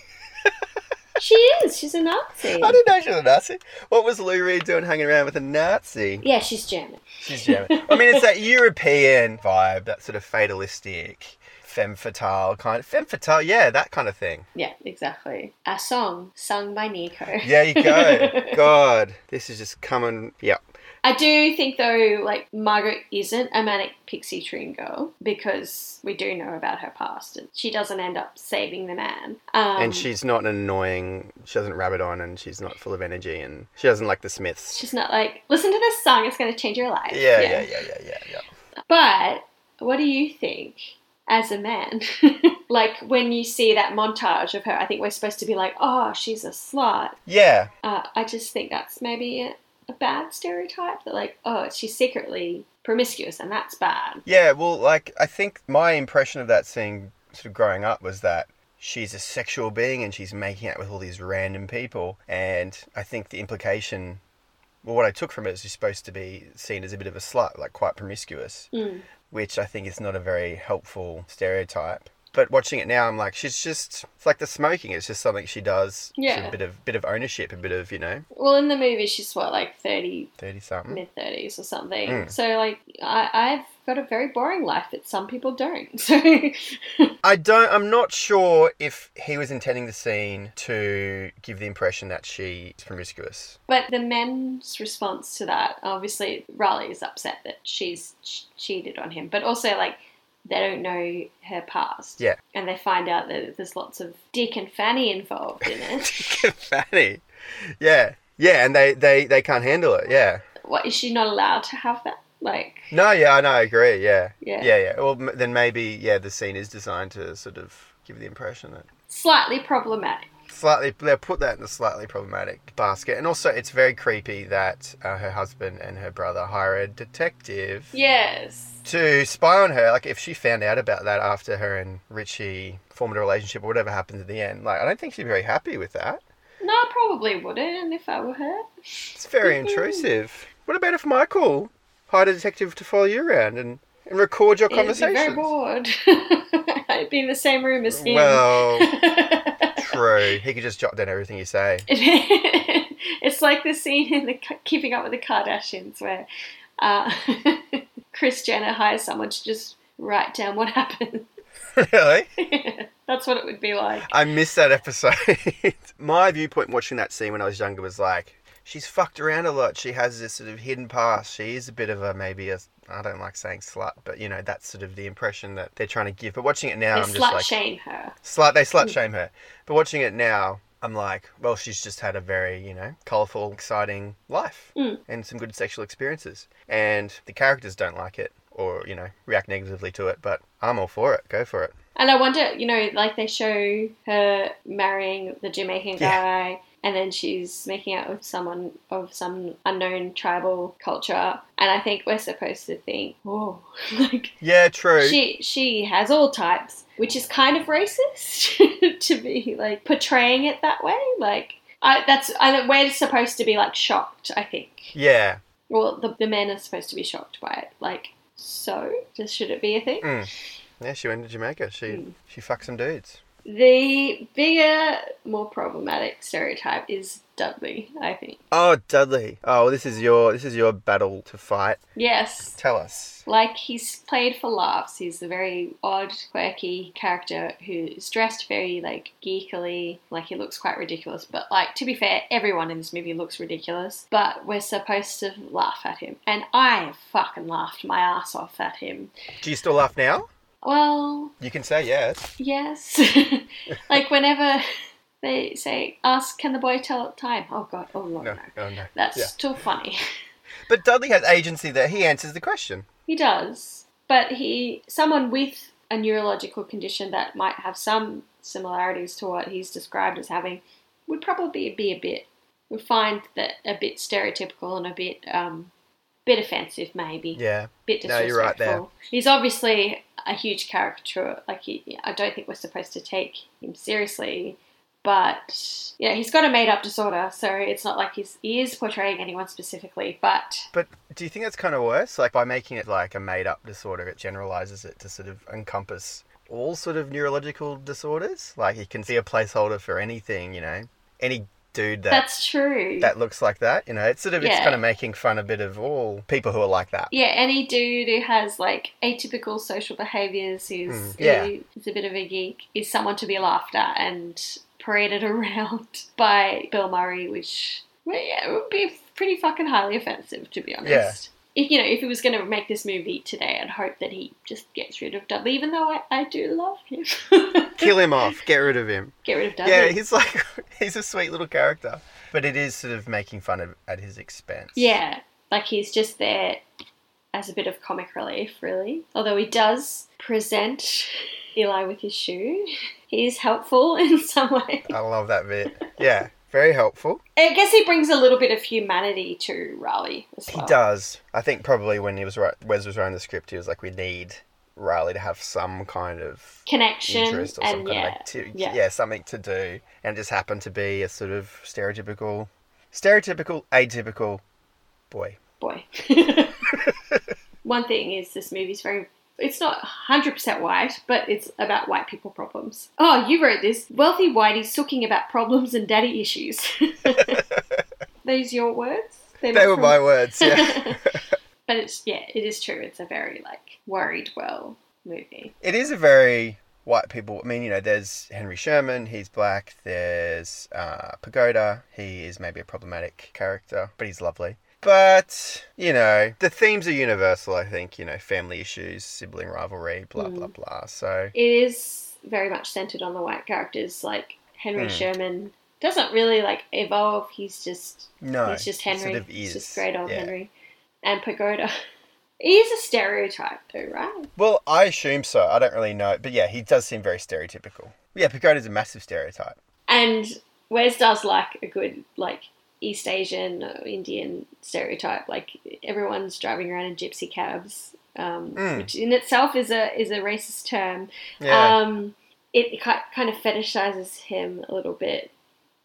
She is. She's a Nazi. I didn't know she was a Nazi. What was Lou Reed doing hanging around with a Nazi? Yeah, she's German. She's German. I mean, it's that European vibe, that sort of fatalistic, femme fatale kind of femme fatale. Yeah, that kind of thing. Yeah, exactly. A song sung by Nico. There you go. God, this is just coming. Yep. I do think though, like Margaret isn't a manic pixie dream girl because we do know about her past, and she doesn't end up saving the man. Um, and she's not an annoying. She doesn't rabbit on, and she's not full of energy, and she doesn't like the Smiths. she's not like listen to this song; it's going to change your life. Yeah, yeah, yeah, yeah, yeah, yeah. But what do you think? As a man, like when you see that montage of her, I think we're supposed to be like, oh, she's a slut. Yeah, Uh, I just think that's maybe a, bad stereotype that, like, oh, she's secretly promiscuous and that's bad. yeah. Well, like I think my impression of that scene, sort of growing up, was that she's a sexual being and she's making out with all these random people, and I think the implication. Well, what I took from it is she's supposed to be seen as a bit of a slut, like quite promiscuous. Mm. which I think is not a very helpful stereotype. But watching it now, I'm like, she's just it's like the smoking. It's just something she does. Yeah. a bit of bit of ownership, a bit of you know, Well, in the movie, she's what, like 30, thirty something. mid 30s or something. Mm. So, like, I, I've got a very boring life that some people don't. So, I don't. I'm not sure if he was intending the scene to give the impression that she's promiscuous. but the men's response to that, obviously, Raleigh is upset that she's cheated on him, but also, like, they don't know her past. Yeah. And they find out that there's lots of dick and fanny involved in it. Dick and Fanny. Yeah, yeah, and they they they can't handle it. Yeah. what, is she not allowed to have that? Like, No, yeah, I know. I agree. Yeah. Yeah. Yeah, yeah. Well, m- then maybe yeah, the scene is designed to sort of give the impression that slightly problematic. Slightly they put that in a slightly problematic basket and also it's very creepy that uh, her husband and her brother hire a detective Yes. to spy on her like if she found out about that after her and richie formed a relationship or whatever happened at the end like i don't think she'd be very happy with that No, I probably wouldn't if I were her. it's very intrusive what about if michael hired a detective to follow you around and, and record your I'd be very conversations bored. I'd be in the same room as him. well true he could just jot down everything you say it's like the scene in the Keeping Up with the Kardashians where uh, Kris Jenner hires someone to just write down what happened. really That's what it would be like. I missed that episode. My viewpoint watching that scene when I was younger was like, she's fucked around a lot. She has this sort of hidden past. She is a bit of a maybe a I don't like saying slut, but you know that's sort of the impression that they're trying to give. But watching it now, They I'm just slut like shame her. slut. They slut shame her. But watching it now, I'm like, well, she's just had a very you know colourful, exciting life Mm. and some good sexual experiences, and the characters don't like it or you know react negatively to it. But I'm all for it. Go for it. And I wonder, you know, like they show her marrying the Jamaican Yeah. And then she's making out with someone of some unknown tribal culture. And I think we're supposed to think, oh, like Yeah, true. she she has all types, which is kind of racist to be like portraying it that way. Like I, that's I, we're supposed to be like shocked. I think. yeah. Well, the the men are supposed to be shocked by it. Like, so just should it be a thing? Mm. Yeah, she went to Jamaica. She Mm. she fucked some dudes. The bigger, more problematic stereotype is Dudley, I think. Oh, Dudley. Oh, this is your this is your battle to fight. Yes. Tell us. Like he's played for laughs. He's a very odd, quirky character who's dressed very like geekily. Like he looks quite ridiculous. But like to be fair, everyone in this movie looks ridiculous. But we're supposed to laugh at him, and I fucking laughed my ass off at him. Do you still laugh now? Well, You can say yes. yes. like whenever they say, "Ask, can the boy tell time?" Oh god, oh lord, No, no. no, no. That's Yeah. still funny. But Dudley has agency there. He answers the question. He does, but he someone with a neurological condition that might have some similarities to what he's described as having would probably be a bit would find that a bit stereotypical and a bit um bit offensive maybe Yeah. bit No, you're right there. He's obviously a huge caricature. Like he, I don't think we're supposed to take him seriously. But yeah, he's got a made-up disorder, so it's not like he's he is portraying anyone specifically. But But do you think that's kind of worse? Like by making it like a made up disorder, it generalizes it to sort of encompass all sort of neurological disorders. Like you can see a placeholder for anything, you know, any dude that that's true. that looks like that. You know, it's sort of it's kind of making fun a bit of all people who are like that. yeah, any dude who has like atypical social behaviors, who's Mm, yeah. who is a bit of a geek, is someone to be laughed at and paraded around by Bill Murray, which well, yeah, it would be pretty fucking highly offensive to be honest. If you know, if he was going to make this movie today, I'd hope that he just gets rid of Dudley, even though I, I do love him. Kill him off, get rid of him. Get rid of Dudley. Yeah, he's like he's a sweet little character, but it is sort of making fun of at his expense. Yeah, like he's just there as a bit of comic relief, really. Although he does present Eli with his shoe, he is helpful in some way. I love that bit. Yeah, very helpful. I guess he brings a little bit of humanity to Raleigh as He does. I think probably when he was right, Wes was writing the script, he was like, we need Raleigh to have some kind of Connection interest or some kind yeah, of activity. yeah. Yeah. something to do. And it just happened to be a sort of stereotypical, stereotypical, atypical boy. boy. One thing is this movie's very it's not 100% white, but it's about white people problems. Oh, you wrote this. Wealthy whitey sooking about problems and daddy issues. These your words? They're They were from- my words, yeah. but it's yeah, it is true. It's a very like worried well movie. it is a very white people. I mean, you know, there's Henry Sherman, he's black. There's uh, Pagoda, he is maybe a problematic character, but he's lovely. But, you know, the themes are universal, I think, you know, family issues, sibling rivalry, blah, Mm. blah, blah. So, It is very much centered on the white characters. Like Henry Hmm. Sherman doesn't really like evolve. He's just no. He's just he Henry. Sort of He's just great old yeah. Henry. And Pagoda. He is a stereotype, though, right? Well, I assume so. I don't really know. But yeah, he does seem very stereotypical. Yeah, Pagoda's a massive stereotype. And Wes does like a good, like, East Asian or Indian stereotype. Like, everyone's driving around in gypsy cabs, um, Mm. which in itself is a is a racist term. Yeah. Um, it kind of fetishizes him a little bit,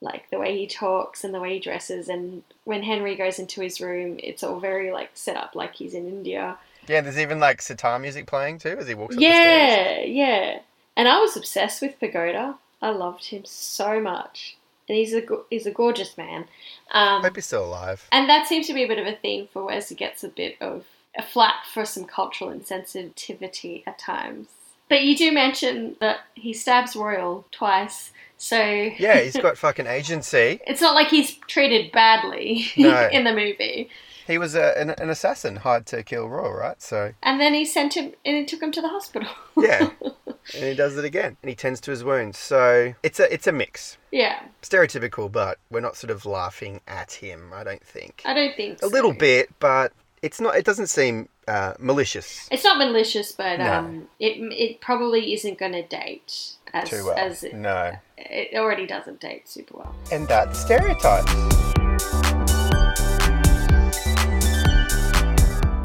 like the way he talks and the way he dresses. And when Henry goes into his room, it's all very, like, set up like he's in India. yeah, there's even like sitar music playing too as he walks up the stairs. Yeah, yeah. And I was obsessed with Pagoda. I loved him so much, and he's a he's a gorgeous man. Um, Hope he's still alive. and that seems to be a bit of a theme for Wes. He gets a bit of a flack for some cultural insensitivity at times. But you do mention that he stabs Royal twice, so Yeah, he's got fucking agency. it's not like he's treated badly No. in the movie. He was a, an, an assassin hired to kill Royal, right? So, And then he sent him and he took him to the hospital. yeah. and he does it again. And he tends to his wounds. So, it's a it's a mix. yeah, Stereotypical, but we're not sort of laughing at him, I don't think. I don't think A little bit, but it's not it doesn't seem uh, malicious. It's not malicious, but No. um, it it probably isn't going to date as Too well. as it, No. it already doesn't date super well. And that's stereotypes.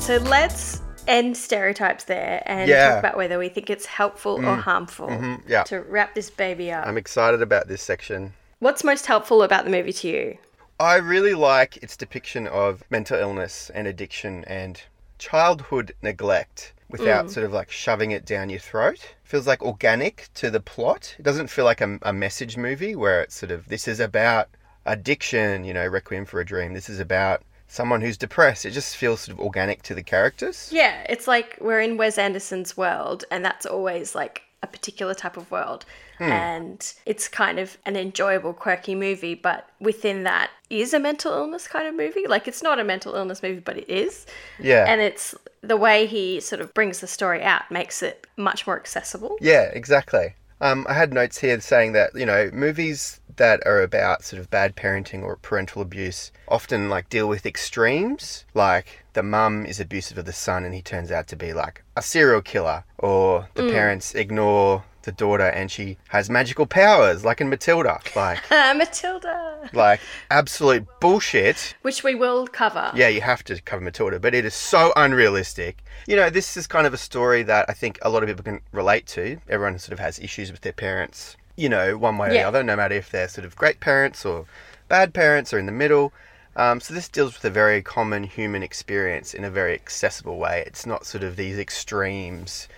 So let's end stereotypes there and Yeah. talk about whether we think it's helpful or harmful hmm yeah. to wrap this baby up. I'm excited about this section. What's most helpful about the movie to you? I really like its depiction of mental illness and addiction and childhood neglect. without sort of like shoving it down your throat. Feels like organic to the plot. It doesn't feel like a, a message movie where it's sort of this is about addiction, you know, Requiem for a Dream. This is about someone who's depressed. It just feels sort of organic to the characters. Yeah, it's like we're in Wes Anderson's world, and that's always like a particular type of world. Hmm. And it's kind of an enjoyable, quirky movie, but within that is a mental illness kind of movie. Like it's not a mental illness movie, but it is. Yeah. And it's the way he sort of brings the story out makes it much more accessible. Yeah, exactly. Um, I had notes here saying that you know movies that are about sort of bad parenting or parental abuse often like deal with extremes, like the mum is abusive of the son and he turns out to be like a serial killer, or the parents ignore the daughter and she has magical powers, like in Matilda, like Uh, Matilda, like absolute bullshit. which we will cover. Yeah, you have to cover Matilda, but it is so unrealistic. You know, this is kind of a story that I think a lot of people can relate to. Everyone sort of has issues with their parents, you know, one way or the other, no matter if they're sort of great parents or bad parents or in the middle. Um, so this deals with a very common human experience in a very accessible way. It's not sort of these extremes,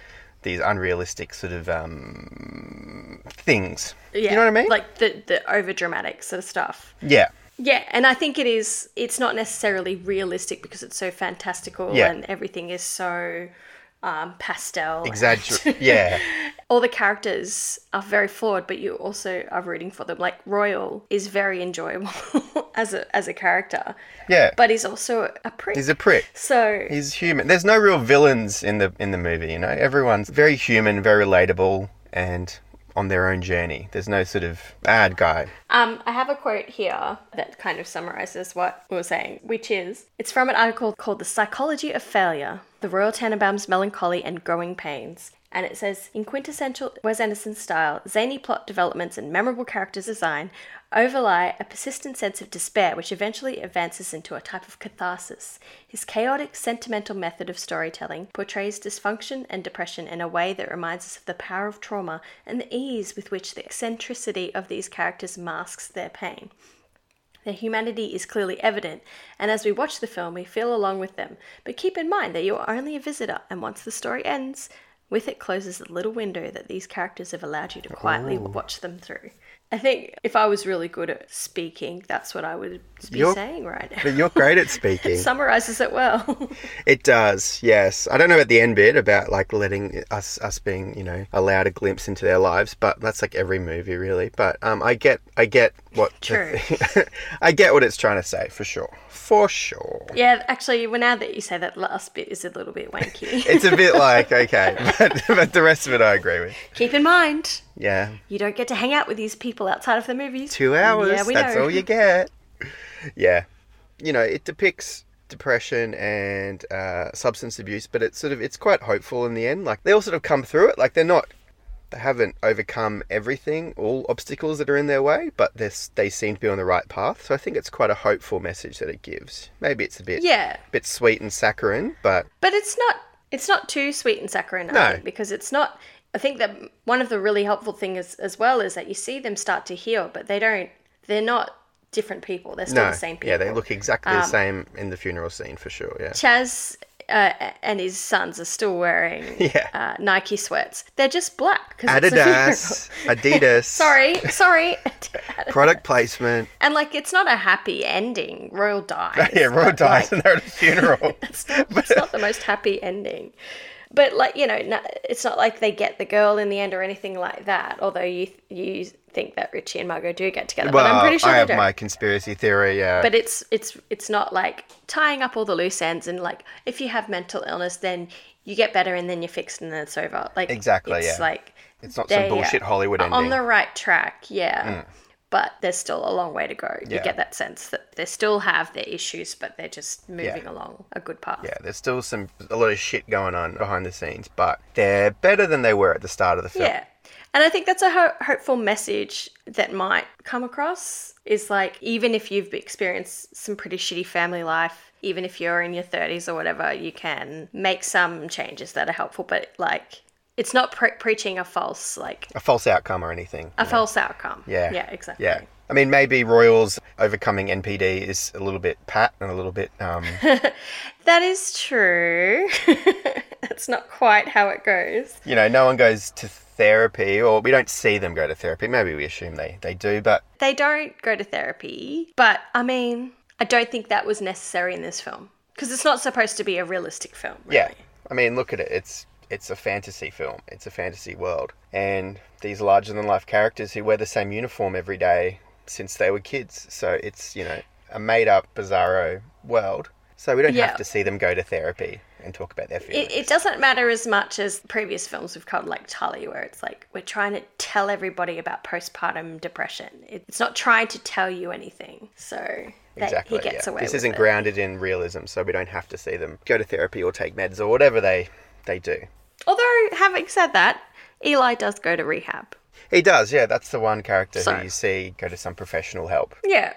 these unrealistic sort of um, things. Yeah, You know what I mean? Like the the over dramatic sort of stuff. yeah. Yeah, and I think it is. It's not necessarily realistic because it's so fantastical Yeah. and everything is so um, pastel. Exaggerate. yeah. All the characters are very flawed, but you also are rooting for them. Like Royal is very enjoyable as a as a character, Yeah. but he's also a prick. He's a prick. so He's human. There's no real villains in the in the movie, you know. Everyone's very human, very relatable, and on their own journey. There's no sort of bad guy. Um, I have a quote here that kind of summarizes what we were saying, which is it's from an article called The Psychology of Failure The Royal Tenenbaums' Melancholy and Growing Pains. And it says, in quintessential Wes Anderson style, zany plot developments and memorable character design overlie a persistent sense of despair, which eventually advances into a type of catharsis. His chaotic, sentimental method of storytelling portrays dysfunction and depression in a way that reminds us of the power of trauma and the ease with which the eccentricity of these characters masks their pain. Their humanity is clearly evident, and as we watch the film, we feel along with them. But keep in mind that you are only a visitor, and once the story ends, with it closes the little window that these characters have allowed you to quietly oh. watch them through. I think if I was really good at speaking, that's what I would be You're- saying right now. But you're great at speaking. it Summarizes it well. It does, yes. I don't know about the end bit about like letting us us being, you know, allowed a glimpse into their lives, but that's like every movie really. But um I get I get what True. I get what it's trying to say for sure. For sure. yeah, actually, well, now that you say that last bit is a little bit wanky. It's a bit like okay, but, but the rest of it I agree with. keep in mind, Yeah. you don't get to hang out with these people outside of the movies. Two hours. Yeah, we that's know. all you get. Yeah. You know, it depicts depression and uh, substance abuse, but it's sort of it's quite hopeful in the end. Like they all sort of come through it. Like they're not they haven't overcome everything, all obstacles that are in their way, but they they seem to be on the right path. So I think it's quite a hopeful message that it gives. Maybe it's a bit Yeah, a bit sweet and saccharine, but But it's not it's not too sweet and saccharine, I No. think, because it's not I think that one of the really helpful things as well is that you see them start to heal, but they don't they're not different people. They're still no, the same people. yeah, they look exactly the Um, same in the funeral scene for sure. Yeah, Chas uh, and his sons are still wearing Yeah. uh, Nike sweats. They're just black because it's a Adidas. Adidas. sorry, sorry. Adidas. Product placement. and like, it's not a happy ending. Royal dies. Yeah, Roy but, dies like, and they're at a funeral. it's not, it's not the most happy ending. But like you know, it's not like they get the girl in the end or anything like that. Although you you think that Richie and Margot do get together, Well, but I'm pretty sure I they have don't. my conspiracy theory. Yeah, But it's it's it's not like tying up all the loose ends and like if you have mental illness, then you get better and then you're fixed and then it's over. Like Exactly, it's yeah. like it's not some bullshit Hollywood ending. Mm. on the right track, yeah. But there's still a long way to go. You Yeah. get that sense that they still have their issues, but they're just moving along a good path. yeah, there's still some a lot of shit going on behind the scenes, but they're better than they were at the start of the film. Yeah. And I think that's a ho- hopeful message that might come across is like, even if you've experienced some pretty shitty family life, even if you're in your 30s or whatever, you can make some changes that are helpful. But like, it's not pre- preaching a false like a false outcome or anything. a false outcome. Yeah. Yeah, exactly. Yeah. I mean, maybe Royals overcoming NPD is a little bit pat and a little bit. Um, That is true. That's not quite how it goes. you know, no one goes to therapy, or we don't see them go to therapy. Maybe we assume they, they do, but They don't go to therapy, but I mean, I don't think that was necessary in this film because it's not supposed to be a realistic film. Really. yeah. I mean, look at it. It's it's a fantasy film. It's a fantasy world, and these larger than life characters who wear the same uniform every day since they were kids. So it's you know a made up bizarro world. So we don't Yeah. have to see them go to therapy and talk about their feelings. It, it doesn't matter as much as previous films we've covered, like Tully, where it's like we're trying to tell everybody about postpartum depression. It's not trying to tell you anything, so that Exactly. he gets yeah. away This isn't it. grounded in realism, so we don't have to see them go to therapy or take meds or whatever they they do. Although, having said that, Eli does go to rehab. He does, yeah. That's the one character So- who you see go to some professional help. Yeah.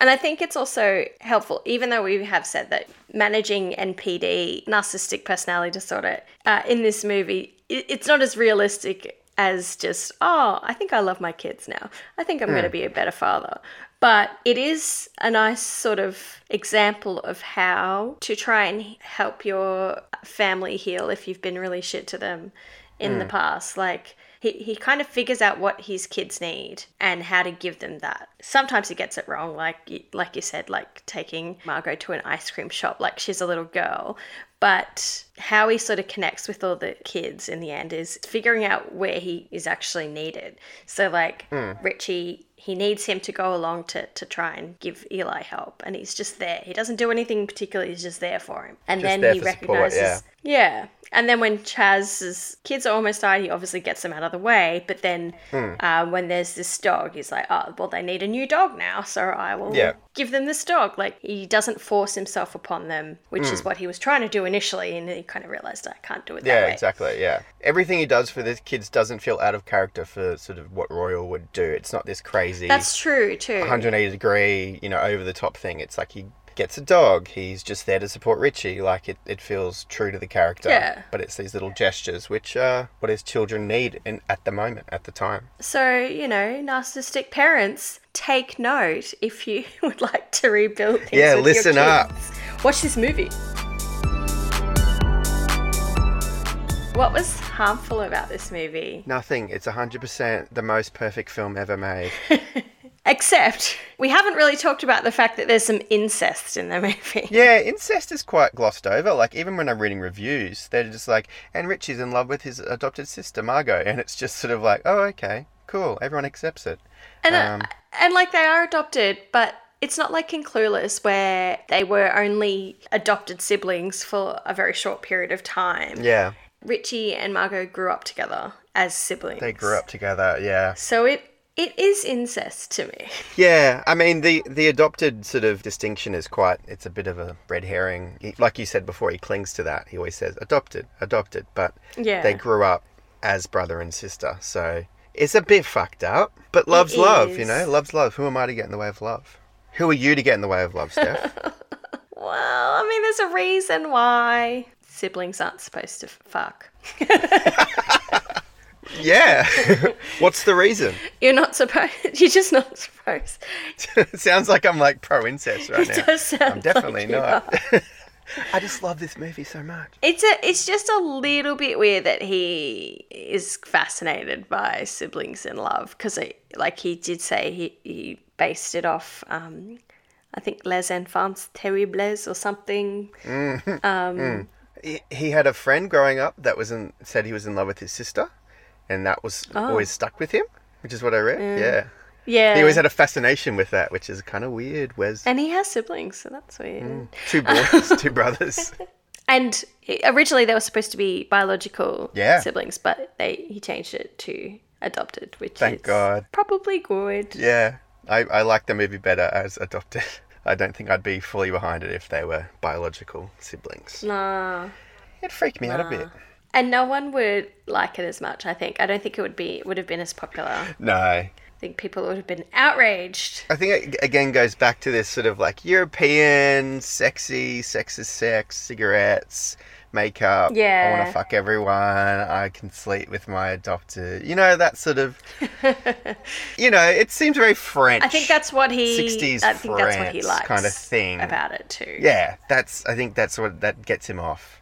And I think it's also helpful, even though we have said that managing NPD, narcissistic personality disorder, uh, in this movie, it's not as realistic as just, oh, I think I love my kids now. I think I'm going to be a better father. But it is a nice sort of example of how to try and help your family heal if you've been really shit to them in the mm. past. Like, he, he kind of figures out what his kids need and how to give them that. Sometimes he gets it wrong, like like you said, like taking Margot to an ice cream shop like she's a little girl. But how he sort of connects with all the kids in the end is figuring out where he is actually needed. So like mm. Richie, he needs him to go along to, to try and give Eli help, and he's just there. He doesn't do anything particular. He's just there for him, and Just then he for support, recognizes. yeah. Yeah. And then when Chas's kids are almost died, he obviously gets them out of the way. But then Hmm. uh, when there's this dog, he's like, oh, well, they need a new dog now. So I will Yeah. give them this dog. Like, he doesn't force himself upon them, which is what he was trying to do initially. And he kind of realized, I can't do it that Hmm. Yeah, exactly. Yeah, everything he does for the kids doesn't feel out of character for sort of what Royal would do. It's not this crazy That's true, too. 180 degree, you know, over the top thing. It's like he gets a dog. He's just there to support Richie. Like it, it feels true to the character. Yeah. But it's these little gestures, which are what his children need in, at the moment, at the time. So, you know, narcissistic parents, take note if you would like to rebuild things. Yeah, listen up. Watch this movie. What was harmful about this movie? Nothing. It's 100% the most perfect film ever made. Except we haven't really talked about the fact that there's some incest in the movie. Yeah, incest is quite glossed over. Like, even when I'm reading reviews, they're just like, and Richie's in love with his adopted sister, Margot. And it's just sort of like, oh, okay, cool. Everyone accepts it. And, uh, Um, and like they are adopted, but it's not like in Clueless where they were only adopted siblings for a very short period of time. Yeah, Richie and Margot grew up together as siblings. they grew up together. Yeah. So it it is incest to me. Yeah, I mean the the adopted sort of distinction is quite it's a bit of a red herring. He, like you said before, he clings to that. He always says adopted, adopted, but Yeah. they grew up as brother and sister. So it's a bit fucked up, but love's love, you know? Love's love. Who am I to get in the way of love? Who are you to get in the way of love, Steph? Well, I mean, there's a reason why siblings aren't supposed to fuck. yeah. What's the reason? You're not supposed. You're just not supposed. it sounds like I'm like pro incest right It now. does sound I'm definitely like not. I just love this movie so much. It's a. It's just a little bit weird that he is fascinated by siblings in love because, like he did say, he he based it off. Um, I think Les Enfants Terribles or something. Mm-hmm. Um, mm. he, he had a friend growing up that was in, said he was in love with his sister, and that was Oh. always stuck with him, which is what I read. Yeah, Yeah. he always had a fascination with that, which is kind of weird. Where's and he has siblings, so that's weird. Mm. two boys, two brothers? And originally they were supposed to be biological Yeah. siblings, but they he changed it to adopted, which Thank is God. probably good. Yeah, I, I like the movie better as adopted. I don't think I'd be fully behind it if they were biological siblings. Nah. It freaked me out a bit. And no one would like it as much, I think. I don't think it would be would have been as popular. No. I think people would have been outraged. I think it again goes back to this sort of like European, sexy, sex is sex, cigarettes, makeup. Yeah. I want to fuck everyone. I can sleep with my adopted. You know that sort of. you know, it seems very French. I think that's what he. 60s I think that's what he likes kind of thing. about it too. Yeah, that's. I think that's what that gets him off.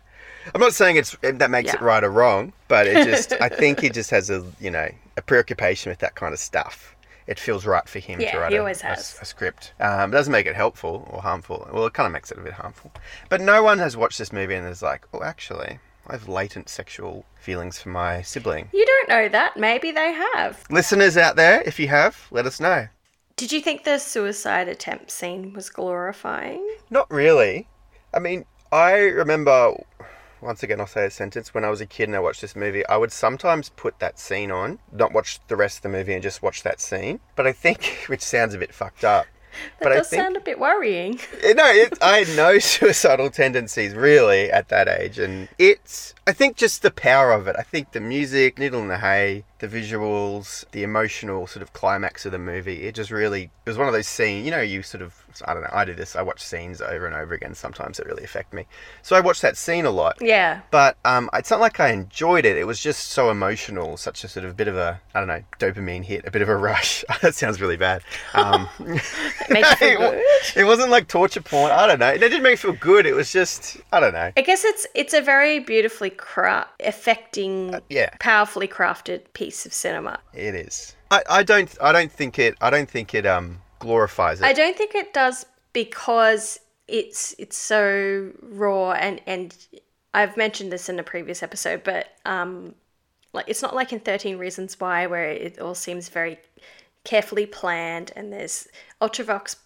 I'm not saying it's that makes it right or wrong, but it just. I think he just has a you know a preoccupation with that kind of stuff. It feels right for him Yeah, to write he a, always a- has. a script. Um, it doesn't make it helpful or harmful. Well, it kind of makes it a bit harmful. But no one has watched this movie and is like, oh, actually, I have latent sexual feelings for my sibling. You don't know that. Maybe they have. Listeners out there, if you have, let us know. Did you think the suicide attempt scene was glorifying? Not really. I mean, I remember, once again, I'll say a sentence. When I was a kid and I watched this movie, I would sometimes put that scene on, not watch the rest of the movie and just watch that scene. But I think, which sounds a bit fucked up. That but I does think, sound a bit worrying. Eh, no, it, I had no suicidal tendencies really at that age, and it's. I think just the power of it. I think the music, Needle in the Hay, the visuals, the emotional sort of climax of the movie. It just really. It was one of those scenes. You know, you sort of. I don't know. I do this. I watch scenes over and over again. Sometimes that really affect me. So I watched that scene a lot. Yeah. But um, it's not like I enjoyed it. It was just so emotional, such a sort of bit of a, I don't know, dopamine hit, a bit of a rush. that sounds really bad. Um, it, good. it wasn't like torture porn. I don't know. It didn't make me feel good. It was just, I don't know. I guess it's it's a very beautifully cra- affecting, Uh, yeah. powerfully crafted piece of cinema. It is. I, I don't. I don't think it. I don't think it um glorifies it. I don't think it does because it's it's so raw and and I've mentioned this in a previous episode, but um, like it's not like in Thirteen Reasons Why where it all seems very carefully planned and there's Ultravox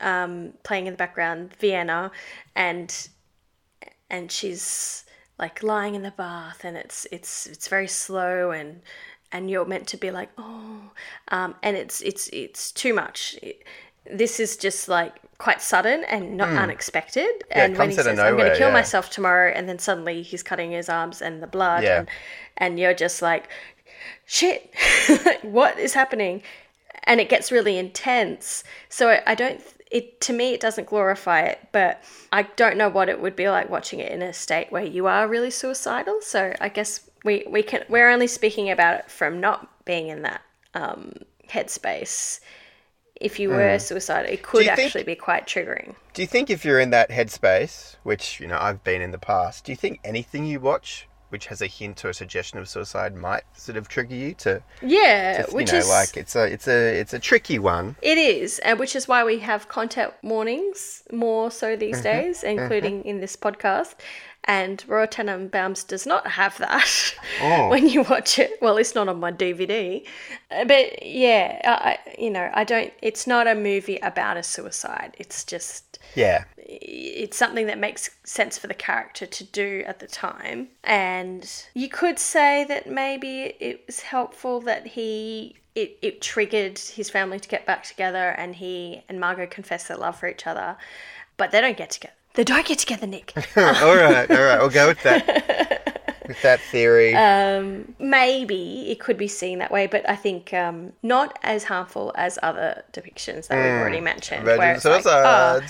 um, playing in the background, Vienna, and and she's like lying in the bath and it's it's it's very slow and and you're meant to be like oh um, and it's it's it's too much It- this is just like quite sudden and not unexpected Hmm. Yeah, and when he says i'm going to kill yeah. myself tomorrow and then suddenly he's cutting his arms and the blood Yeah. and and you're just like shit what is happening and it gets really intense so I- i don't it to me it doesn't glorify it but i don't know what it would be like watching it in a state where you are really suicidal so i guess we we can we're only speaking about it from not being in that um headspace. If you were hmm. suicidal it could you think- actually be quite triggering. Do you think if you're in that headspace, which you know I've been in the past, do you think anything you watch which has a hint or a suggestion of suicide might sort of trigger you to, yeah to which know, is like it's a it's a it's a tricky one. It is, and which is why we have content warnings more so these mm-hmm. days, mm-hmm. including in this podcast. And Royal Tenenbaums does not have that Oh. when you watch it. Well, it's not on my DVD, Uh, but yeah, I, I- you know, I don't. It's not a movie about a suicide. It's just Yeah. it's something that makes sense for the character to do at the time. And you could say that maybe it was helpful that he it, it triggered his family to get back together and he and Margot confess their love for each other. But they don't get together. They don't get together, Nic. all right, all right. We'll go with that. with that theory. Um, maybe it could be seen that way, but I think um, not as harmful as other depictions that we've already mentioned. Imagine it's like, oh,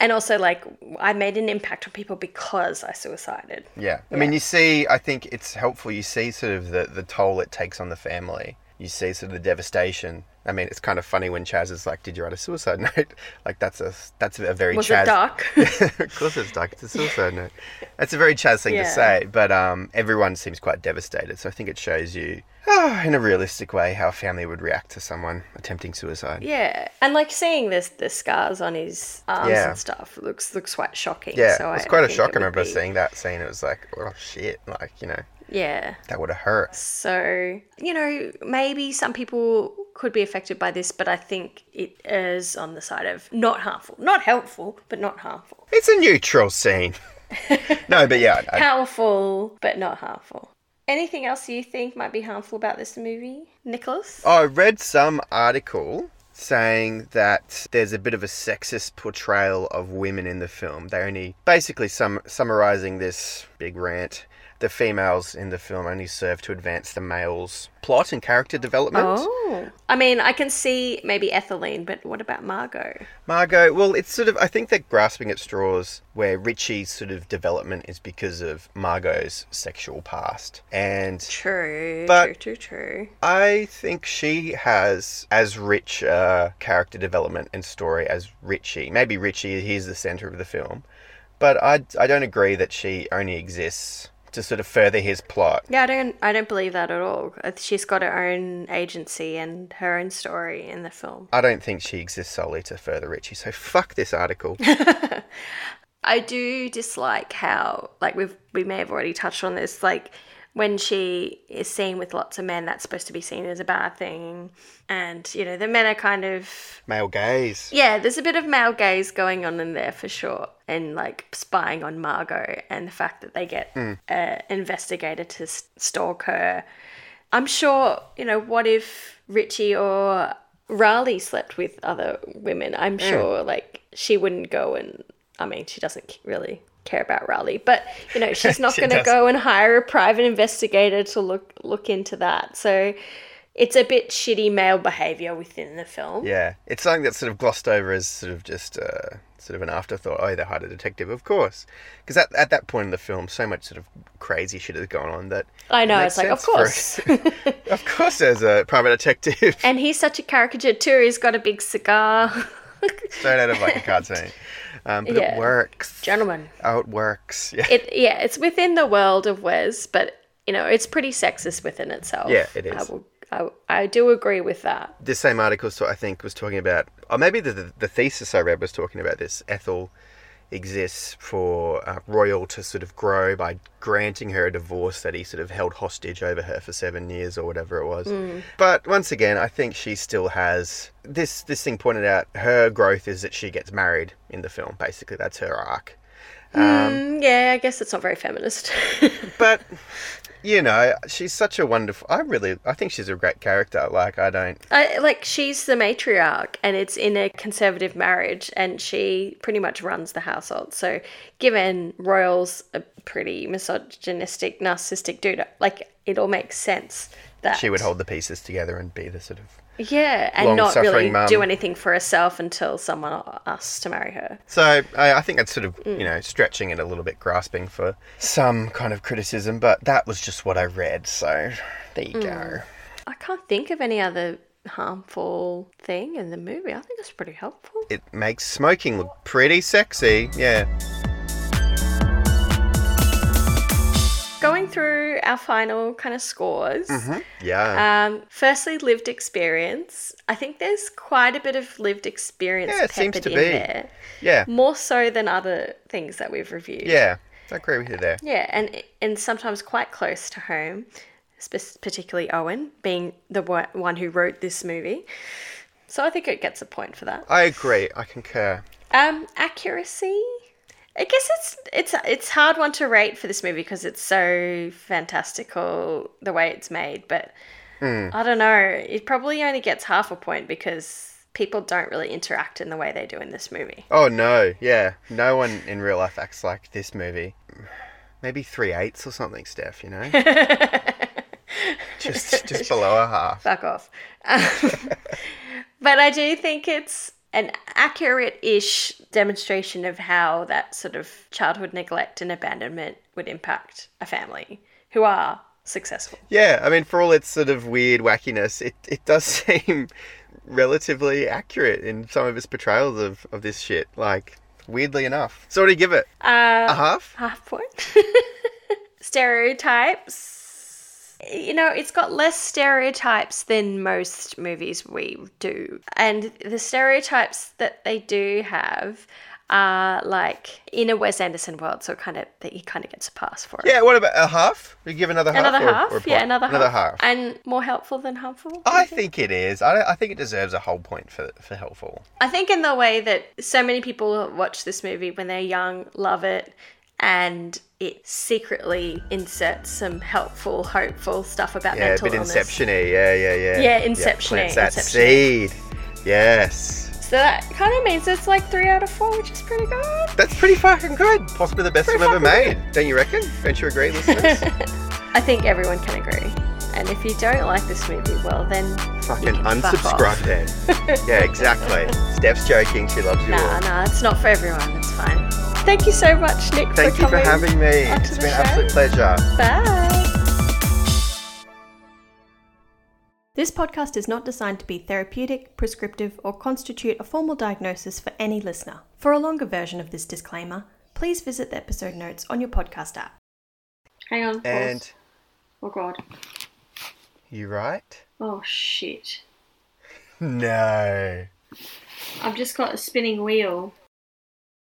and also, like, I made an impact on people because I suicided. Yeah. I mean, you see, I think it's helpful. You see sort of the, the toll it takes on the family. You see sort of the devastation. I mean, it's kind of funny when Chas is like, "Did you write a suicide note?" Like that's a that's a very Was Chas. it dark? of course, it's dark. It's a suicide note. That's a very Chas thing Yeah. to say, but um, everyone seems quite devastated. So I think it shows you, oh, in a realistic way, how a family would react to someone attempting suicide. Yeah, and like seeing this the scars on his arms Yeah. and stuff looks looks quite shocking. Yeah, so it was I- quite I a shock. I remember be- seeing that scene. It was like, oh shit, like you know, Yeah, that would have hurt. so you know maybe some people could be affected by this, but I think it is on the side of not harmful, not helpful, but not harmful. It's a neutral scene. no, but yeah, I, Powerful, but not harmful. Anything else you think might be harmful about this movie, Nicholas? I read some article saying that there's a bit of a sexist portrayal of women in the film. They only basically sum, summarizing this big rant. The females in the film only serve to advance the males' plot and character development. Oh. I mean, I can see maybe Etheline, but what about Margot? Margot, well, it's sort of, I think they're grasping at straws where Richie's sort of development is because of Margot's sexual past. And True, But- true, true, true. I think she has as rich a character development and story as Richie. Maybe Richie, he's the center of the film. But I, I don't agree that she only exists to sort of further his plot. Yeah, I don't, I don't believe that at all. Uh, She's got her own agency and her own story in the film. I don't think she exists solely to further Richie. So fuck this article. I do dislike how, like we've we may have already touched on this, like when she is seen with lots of men, that's supposed to be seen as a bad thing, and you know the men are kind of Male gaze. yeah, there's a bit of male gaze going on in there for sure, and like spying on Margot and the fact that they get hmm. uh, an investigator to stalk her. I'm sure, you know, what if Richie or Raleigh slept with other women? I'm hmm. sure, like, she wouldn't go and, I mean, she doesn't really care about Raleigh, but, you know, she's not She going to go and hire a private investigator to look look into that. So it's a bit shitty male behavior within the film. Yeah, it's something that's sort of glossed over as sort of just uh, sort of an afterthought. Oh, they hired a detective, of course, because at, at that point in the film, so much sort of crazy shit has gone on that. I know, it it's like, of course. of course, there's a private detective and he's such a caricature too. He's got a big cigar. straight out of like a cartoon. Um, but Yeah. it works. Gentlemen. Oh, it works. Yeah. it yeah, it's within the world of Wes, but you know, it's pretty sexist within itself. Yeah, it is. I will, I, I do agree with that. this same article, so I think, was talking about, or maybe the, the, the thesis I read was talking about this. Ethel exists for uh, Royal to sort of grow by granting her a divorce that he sort of held hostage over her for seven years or whatever it was. But once again, I think she still has this. This thing pointed out her growth is that she gets married in the film. Basically, that's her arc. Mm, yeah, I guess it's not very feminist. But you know, she's such a wonderful. I really, I think she's a great character. Like I don't. I, like she's the matriarch, and it's in a conservative marriage, and she pretty much runs the household. So, given Royal's a pretty misogynistic, narcissistic dude, like it all makes sense that She would hold the pieces together and be the sort of yeah, and not really mum. do anything for herself until someone asks to marry her. So I, I think that's sort of Mm. you know stretching it a little bit, grasping for some kind of criticism, but that was just what I read. So there you Mm. go. I can't think of any other harmful thing in the movie. I think it's pretty helpful. It makes smoking look pretty sexy. Yeah. Going through our final kind of scores. Yeah. Um, firstly, lived experience. I think there's quite a bit of lived experience Yeah, it seems peppered to in be. there, yeah. more so than other things that we've reviewed. Yeah. I agree with you there. Yeah, and and sometimes quite close to home, particularly Owen being the one one who wrote this movie. So I think it gets a point for that. I agree. I concur. Um, accuracy. I guess it's it's it's hard one to rate for this movie because it's so fantastical the way it's made. But I don't know. It probably only gets half a point because people don't really interact in the way they do in this movie. Oh no. Yeah. No one in real life acts like this movie. Maybe three eighths or something, Steph. You know. just just below a half. Fuck off. Um, but I do think it's an accurate-ish demonstration of how that sort of childhood neglect and abandonment would impact a family who are successful. Yeah, I mean, for all its sort of weird wackiness, it, it does seem relatively accurate in some of its portrayals of, of this shit. Like, weirdly enough. So, what do you give it? Uh, A half? half point. stereotypes. You know, it's got less stereotypes than most movies we do. And the stereotypes that they do have are like in a Wes Anderson world, so it kind of that he kind of gets a pass for it. Yeah, what about a half? We give another half? Another half, or yeah, another, another half. and more helpful than harmful. I think it is. I, I think it deserves a whole point for for helpful. I think in the way that so many people watch this movie when they're young, love it, and it secretly inserts some helpful, hopeful stuff about Yeah, a bit illness. Inception-y. Yeah, yeah, yeah. Yeah, Inception-y, plants that Inception-y. seed. Yes. So that kind of means it's like three out of four, which is pretty good. That's pretty fucking good. Possibly the best Pretty ever made. Don't you reckon? Don't you agree, listeners? I think everyone can agree. And if you don't like this movie, well then fucking You can fuck unsubscribe then. yeah, exactly. Steph's joking. She loves you Nah, all. nah, it's not for everyone. It's fine. Thank you so much, Nic. Thank for you for having me. It's the been an absolute pleasure. Bye. This podcast is not designed to be therapeutic, prescriptive, or constitute a formal diagnosis for any listener. For a longer version of this disclaimer, please visit the episode notes on your podcast app. Hang on. And Oh god. You right? Oh shit. No. I've just got a spinning wheel